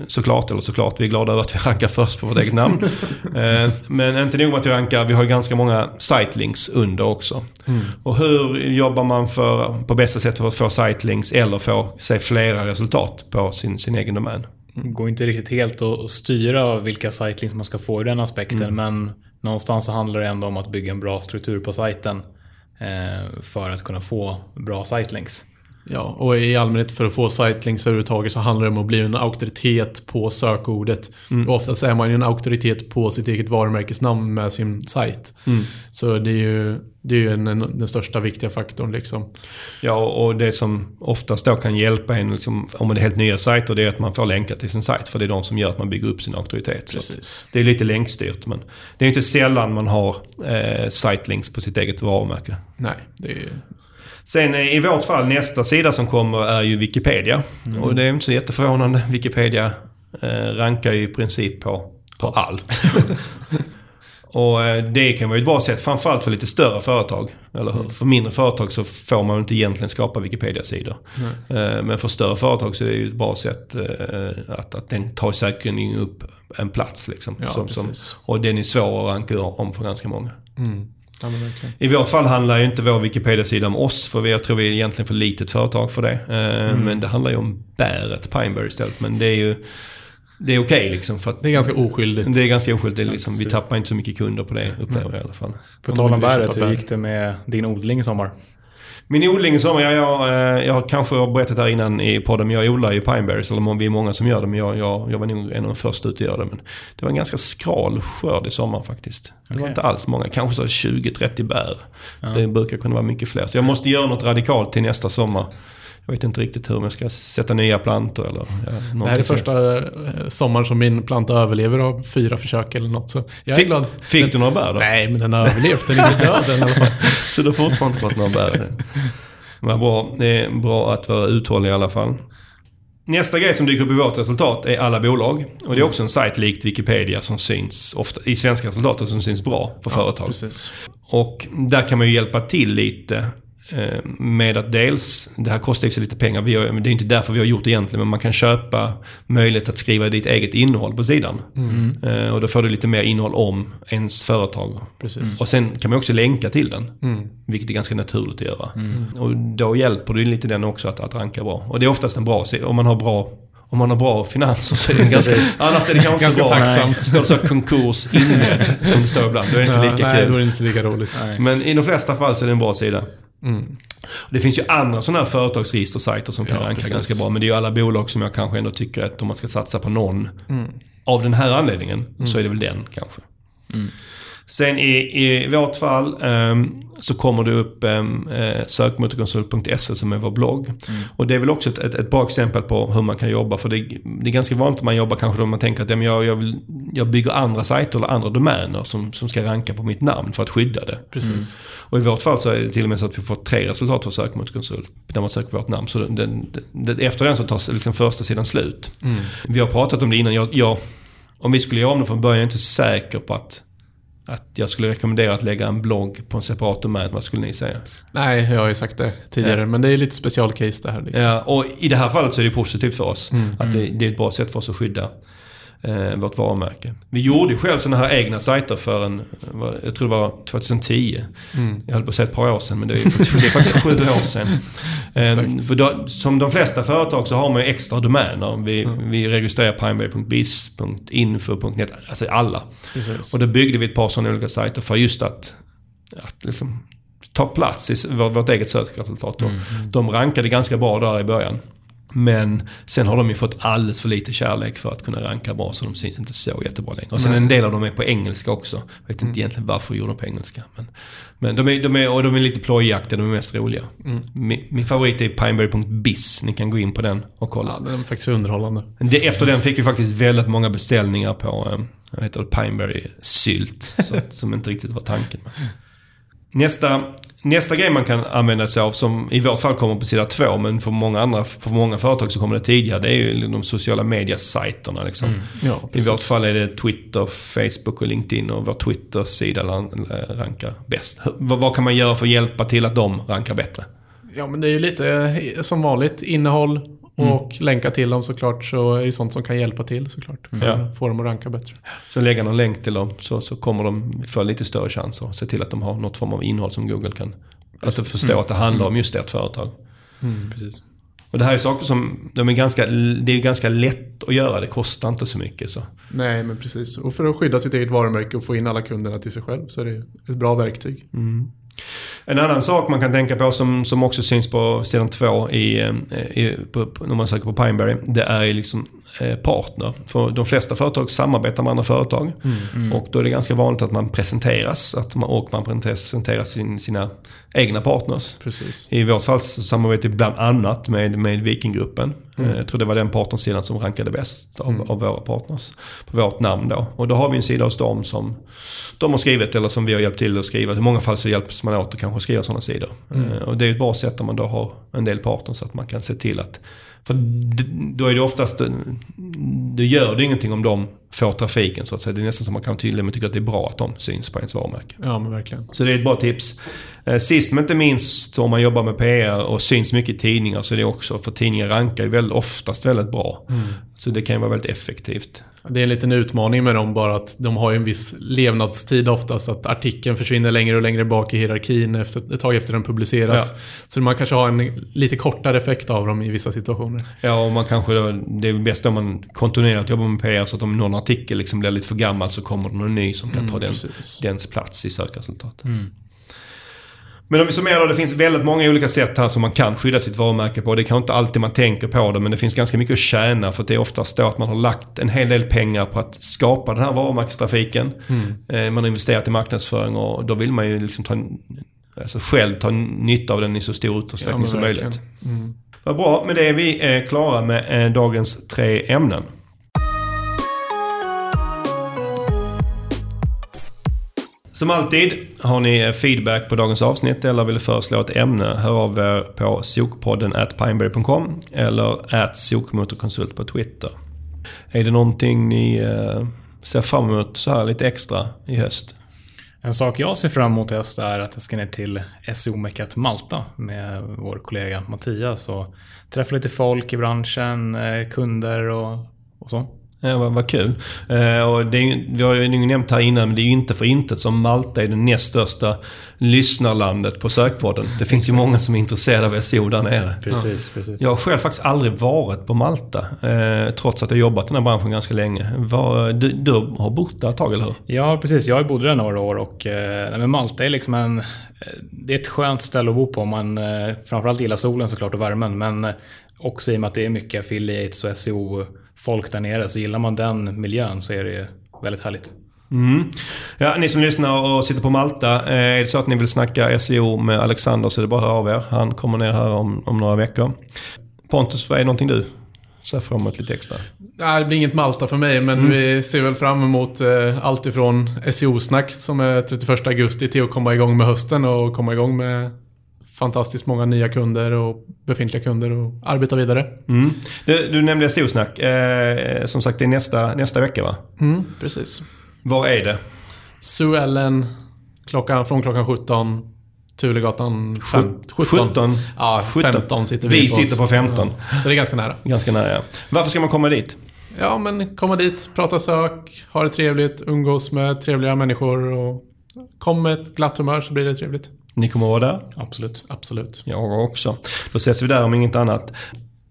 såklart, eller såklart, vi är glada över att vi rankar först på vårt eget namn. eh, men inte nog med att vi rankar, vi har ganska många sitelinks under också. Mm. Och hur jobbar man för, på bästa sätt för att få sitelinks eller få sig flera resultat på sin, sin egen domän? Går inte riktigt helt att styra vilka sitelinks man ska få i den aspekten. Mm. Men någonstans så handlar det ändå om att bygga en bra struktur på sajten. Eh, för att kunna få bra sitelinks. Ja, och i allmänhet för att få sitelinks överhuvudtaget så handlar det om att bli en auktoritet på sökordet. Mm. Och oftast är man ju en auktoritet på sitt eget varumärkesnamn med sin sajt. Mm. Så det är ju, det är ju en, en, den största viktiga faktorn liksom. Ja, och det som oftast då kan hjälpa en, liksom, om det är helt nya sajter, det är att man får länkar till sin sajt. För det är de som gör att man bygger upp sin auktoritet. Det är lite länkstyrt, men det är inte sällan man har eh, sitelinks på sitt eget varumärke. Nej, det är Sen eh, i vårt fall, nästa sida som kommer är ju Wikipedia. Och det är inte så jätteförvånande. Wikipedia eh, rankar ju i princip på, på allt. Och eh, det kan vara ett bra sätt, framförallt för lite större företag. Eller hur? För mindre företag så får man inte egentligen skapa Wikipedia-sidor. Eh, Men för större företag så är det ju ett bra sätt att, att den tar säkerligen upp en plats. Liksom, Ja, som, som, och den är svår att ranka om för ganska många. Mm. Ja. I vårt fall handlar ju inte vår Wikipedia-sida om oss, för vi, jag tror vi är egentligen för litet företag för det. Eh, Mm. Men det handlar ju om bäret Pineberry istället. Men det är ju det är okej liksom. För att Det är ganska oskyldigt. det är ganska oskyldigt. Det är Liksom, vi tappar inte så mycket kunder på det, upplever jag i alla fall. På tal om bäret, hur gick det med din odling i sommar? Min odling i sommar, jag, jag, eh, jag har kanske berättat det här innan i podden, men jag odlar ju pineberries. Eller vi är många som gör det, men jag, jag, jag var nog en av de första ut att göra det. Men det var en ganska skral skörd i sommar faktiskt. Det var Okej. inte alls många, kanske så 20-30 bär. Ja. Det brukar kunna vara mycket fler. Så jag måste göra något radikalt till nästa sommar. Jag vet inte riktigt hur, om jag ska sätta nya plantor eller ja, Det här är första eh, sommaren som min planta överlever av fyra försök eller något. Så jag är Fick, glad. fick du några bär då? Nej, men den har överlevt. Den är inte död än i alla fall. Så du har fortfarande inte fått några bär? Vad bra. Det är bra att vara uthållig i alla fall. Nästa grej som dyker upp i vårt resultat är alla bolag. Och det är också en sajt likt Wikipedia som syns ofta i svenska resultat som syns bra för företag. Precis. Och där kan man ju hjälpa till lite med att dels, det här kostar ju sig lite pengar, vi har, det är inte därför vi har gjort det egentligen, men man kan köpa möjlighet att skriva ditt eget innehåll på sidan. Eh, Och då får du lite mer innehåll om ens företag. Precis. Och sen kan man också länka till den. Mm. Vilket är ganska naturligt att göra. Och då hjälper det lite den också att, att ranka bra. Och det är oftast en bra. Om man har bra, om man har bra finanser så är det ganska... annars är det kanske Ganska inte bra. tacksamt. Det står så konkurs inledd som det står ibland. Då är det inte Ja, lika nej, kul. då är det inte lika roligt. Nej. Men i de flesta fall så är det en bra sida. Mm. Det finns ju andra sådana här företagsregistersajter som kan Ja, ranka precis. ganska bra. Men det är ju alla bolag som jag kanske ändå tycker att om man ska satsa på någon Mm. av den här anledningen så är det väl den kanske. Sen i, i vårt fall ehm, så kommer det upp um, eh, sökmotorkonsult.se som är vår blogg. Och det är väl också ett, ett, ett bra exempel på hur man kan jobba. För det, det är ganska vanligt att man jobbar kanske då man tänker att ja, men jag, jag, vill, jag bygger andra sajter eller andra domäner som, som ska ranka på mitt namn för att skydda det. Precis. Och i vårt fall så är det till och med så att vi får tre resultat för sökmotorkonsult när man söker på vårt namn. Så den, den, den, efter den så tar liksom första sidan slut. Mm. Vi har pratat om det innan. Jag, jag, om vi skulle göra om det från början, jag är inte säker på att, att jag skulle rekommendera att lägga en blogg på en separat domän. Vad skulle ni säga? Nej, jag har ju sagt det tidigare. Ja. Men det är lite specialcase det här. Liksom. Ja, och i det här fallet så är det positivt för oss. Mm. Att det, det är ett bra sätt för oss att skydda eh, vårt varumärke. Vi gjorde ju själv sådana här egna sajter för en, jag tror det var 2010. Mm. Jag höll på att säga ett par år sedan, men det är, det är faktiskt sju år sedan. Exakt. för då, som de flesta företag så har man ju extra domäner. Vi, Mm. vi registrerar pineberry.biz, .info.net, alltså alla. Precis. Och då byggde vi ett par sådana olika sajter för just att, att liksom ta plats i vårt, vårt eget sökresultat. Och De rankade ganska bra där i början. Men sen har de ju fått alldeles för lite kärlek för att kunna ranka bra så de syns inte så jättebra längre. Och sen en del av dem är på engelska också. Jag vet inte egentligen varför vi gjorde på engelska. Men, men de, är, de, är, och de är lite plojjaktiga, de är mest roliga. Min, min favorit är pineberry.biz. Ni kan gå in på den och kolla. Ja, den är faktiskt underhållande. Det, efter den fick vi faktiskt väldigt många beställningar på eh, vad heter det, Pineberry sylt. Så, som inte riktigt var tanken. Nästa, nästa grej man kan använda sig av, som i vårt fall kommer på sida två, men för många andra, för många företag så kommer det tidigare, det är ju de sociala mediasajterna. Liksom. Ja, I vårt fall är det Twitter, Facebook och LinkedIn och vår Twitter-sida eh, rankar bäst. Vad, vad kan man göra för att hjälpa till att de rankar bättre? Ja, men det är ju lite eh, som vanligt. Innehåll och länka till dem såklart. Så är det sånt som kan hjälpa till såklart. För Ja. att få dem att ranka bättre. Så lägga någon länk till dem så, så kommer de få lite större chanser. Se till att de har något form av innehåll som Google kan alltså förstå att det handlar om just ert företag. Precis. Och det här är saker som de är ganska, det är ganska lätt att göra. Det kostar inte så mycket. Så. Nej, men precis. Och för att skydda sitt eget varumärke och få in alla kunderna till sig själv så är det ett bra verktyg. En annan sak man kan tänka på som, som också syns på sidan två i, eh, i, på, när man söker på Pineberry. Det är liksom eh, partner. För de flesta företag samarbetar med andra företag. Mm. Och då är det ganska vanligt att man presenteras att man, och man presenterar sin, sina egna partners. Precis. I vårt fall så samarbetar vi bland annat med, med Vikinggruppen. Mm. Eh, Jag tror det var den partnersidan som rankade bäst av, av våra partners. På vårt namn då. Och då har vi en sida hos dem som de har skrivit eller som vi har hjälpt till att skriva. I många fall så hjälps man åt att kanske skriva sådana sidor. Mm. Eh, Och det är ett bra sätt om man då har en del partners så att man kan se till att... För då är det oftast... Det gör det ingenting om de får trafiken så att säga. Det är nästan som man kan till och med tycka att det är bra att de syns på ens varumärke. Ja, men verkligen. Så det är ett bra tips. Eh, Sist men inte minst om man jobbar med PR och syns mycket i tidningar så är det också, för tidningar rankar ju väl, oftast väldigt bra. Så det kan ju vara väldigt effektivt. Det är en liten utmaning med dem bara att de har ju en viss levnadstid oftast. Att artikeln försvinner längre och längre bak i hierarkin efter, ett tag efter den publiceras. Så man kanske har en lite kortare effekt av dem i vissa situationer. Ja, och man kanske då, det är bäst om man kontinuerligt jobbar med PR så att om någon artikel liksom blir lite för gammal så kommer det någon ny som kan ta den, precis. dens plats i sökresultatet. Men om vi summerar det finns väldigt många olika sätt här som man kan skydda sitt varumärke på. Det kanske inte alltid man tänker på det, men det finns ganska mycket att tjäna för att det är oftast då att man har lagt en hel del pengar på att skapa den här varumärkestrafiken. Eh, Man har investerat i marknadsföring och då vill man ju liksom ta, alltså själv ta nytta av den i så stor utsträckning men som möjligt. Vad bra, med det är vi klara med eh, dagens tre ämnen. Som alltid, har ni feedback på dagens avsnitt eller vill föreslå ett ämne, hör av er på sokpodden at pineberry.com eller at sokmotorkonsult på Twitter. Är det någonting ni eh, ser fram emot så här lite extra i höst? En sak jag ser fram emot i höst är att jag ska ner till SEO-meckat Malta med vår kollega Mattias och träffa lite folk i branschen, eh, kunder och, och så. Ja, vad, vad kul. Eh, och det är, vi har ju nämnt här innan, men det är ju inte för intet som Malta är det näst största lyssnarlandet på sökpodden. Det finns ju många som är intresserade av SEO där nere. Precis, precis. Jag har själv faktiskt aldrig varit på Malta, eh, trots att jag jobbat i den här branschen ganska länge. Var, du, du har bott där ett tag, eller hur? Ja, precis. Jag har bodde där några år och eh, men Malta är liksom en... eh, Det är ett skönt ställe att bo på. Man eh, framförallt gillar solen såklart och värmen, men eh, också i och med att det är mycket affiliates och SEO-folk där nere, så gillar man den miljön så är det väldigt härligt. Mm. Ja, ni som lyssnar och sitter på Malta, eh, är det så att ni vill snacka SEO med Alexander så är det bara att höra av er. Han kommer ner här om, om några veckor. Pontus, vad är någonting du ser fram emot lite extra? Det blir inget Malta för mig, men vi ser väl fram emot eh, allt ifrån SEO-snack som är 31 augusti till att komma igång med hösten och komma igång med fantastiskt många nya kunder och befintliga kunder och arbeta vidare. Mm. Du, du nämnde SEO-snack. Eh, som sagt, det är nästa, nästa vecka va? Mm, precis. Var är det? Sue Ellen, klockan, från klockan 17. Tulegatan fem- 17? 17. Ja, 17. 15 sitter vi Vi på. sitter på 15. Ja, så det är ganska nära. Ganska nära. Varför ska man komma dit? Ja, men komma dit, prata sök, ha det trevligt, umgås med trevliga människor och kom med ett glatt humör så blir det trevligt. Ni kommer vara där? Absolut. Absolut. Jag också. Då ses vi där om inget annat.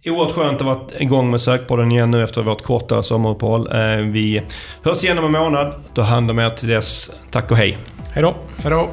Oerhört skönt att vara igång med Sökpodden igen nu efter vårt kortare sommaruppehåll. Eh, Vi hörs igen om en månad. Ta hand om er till dess. Tack och hej. Hej då! Hej då!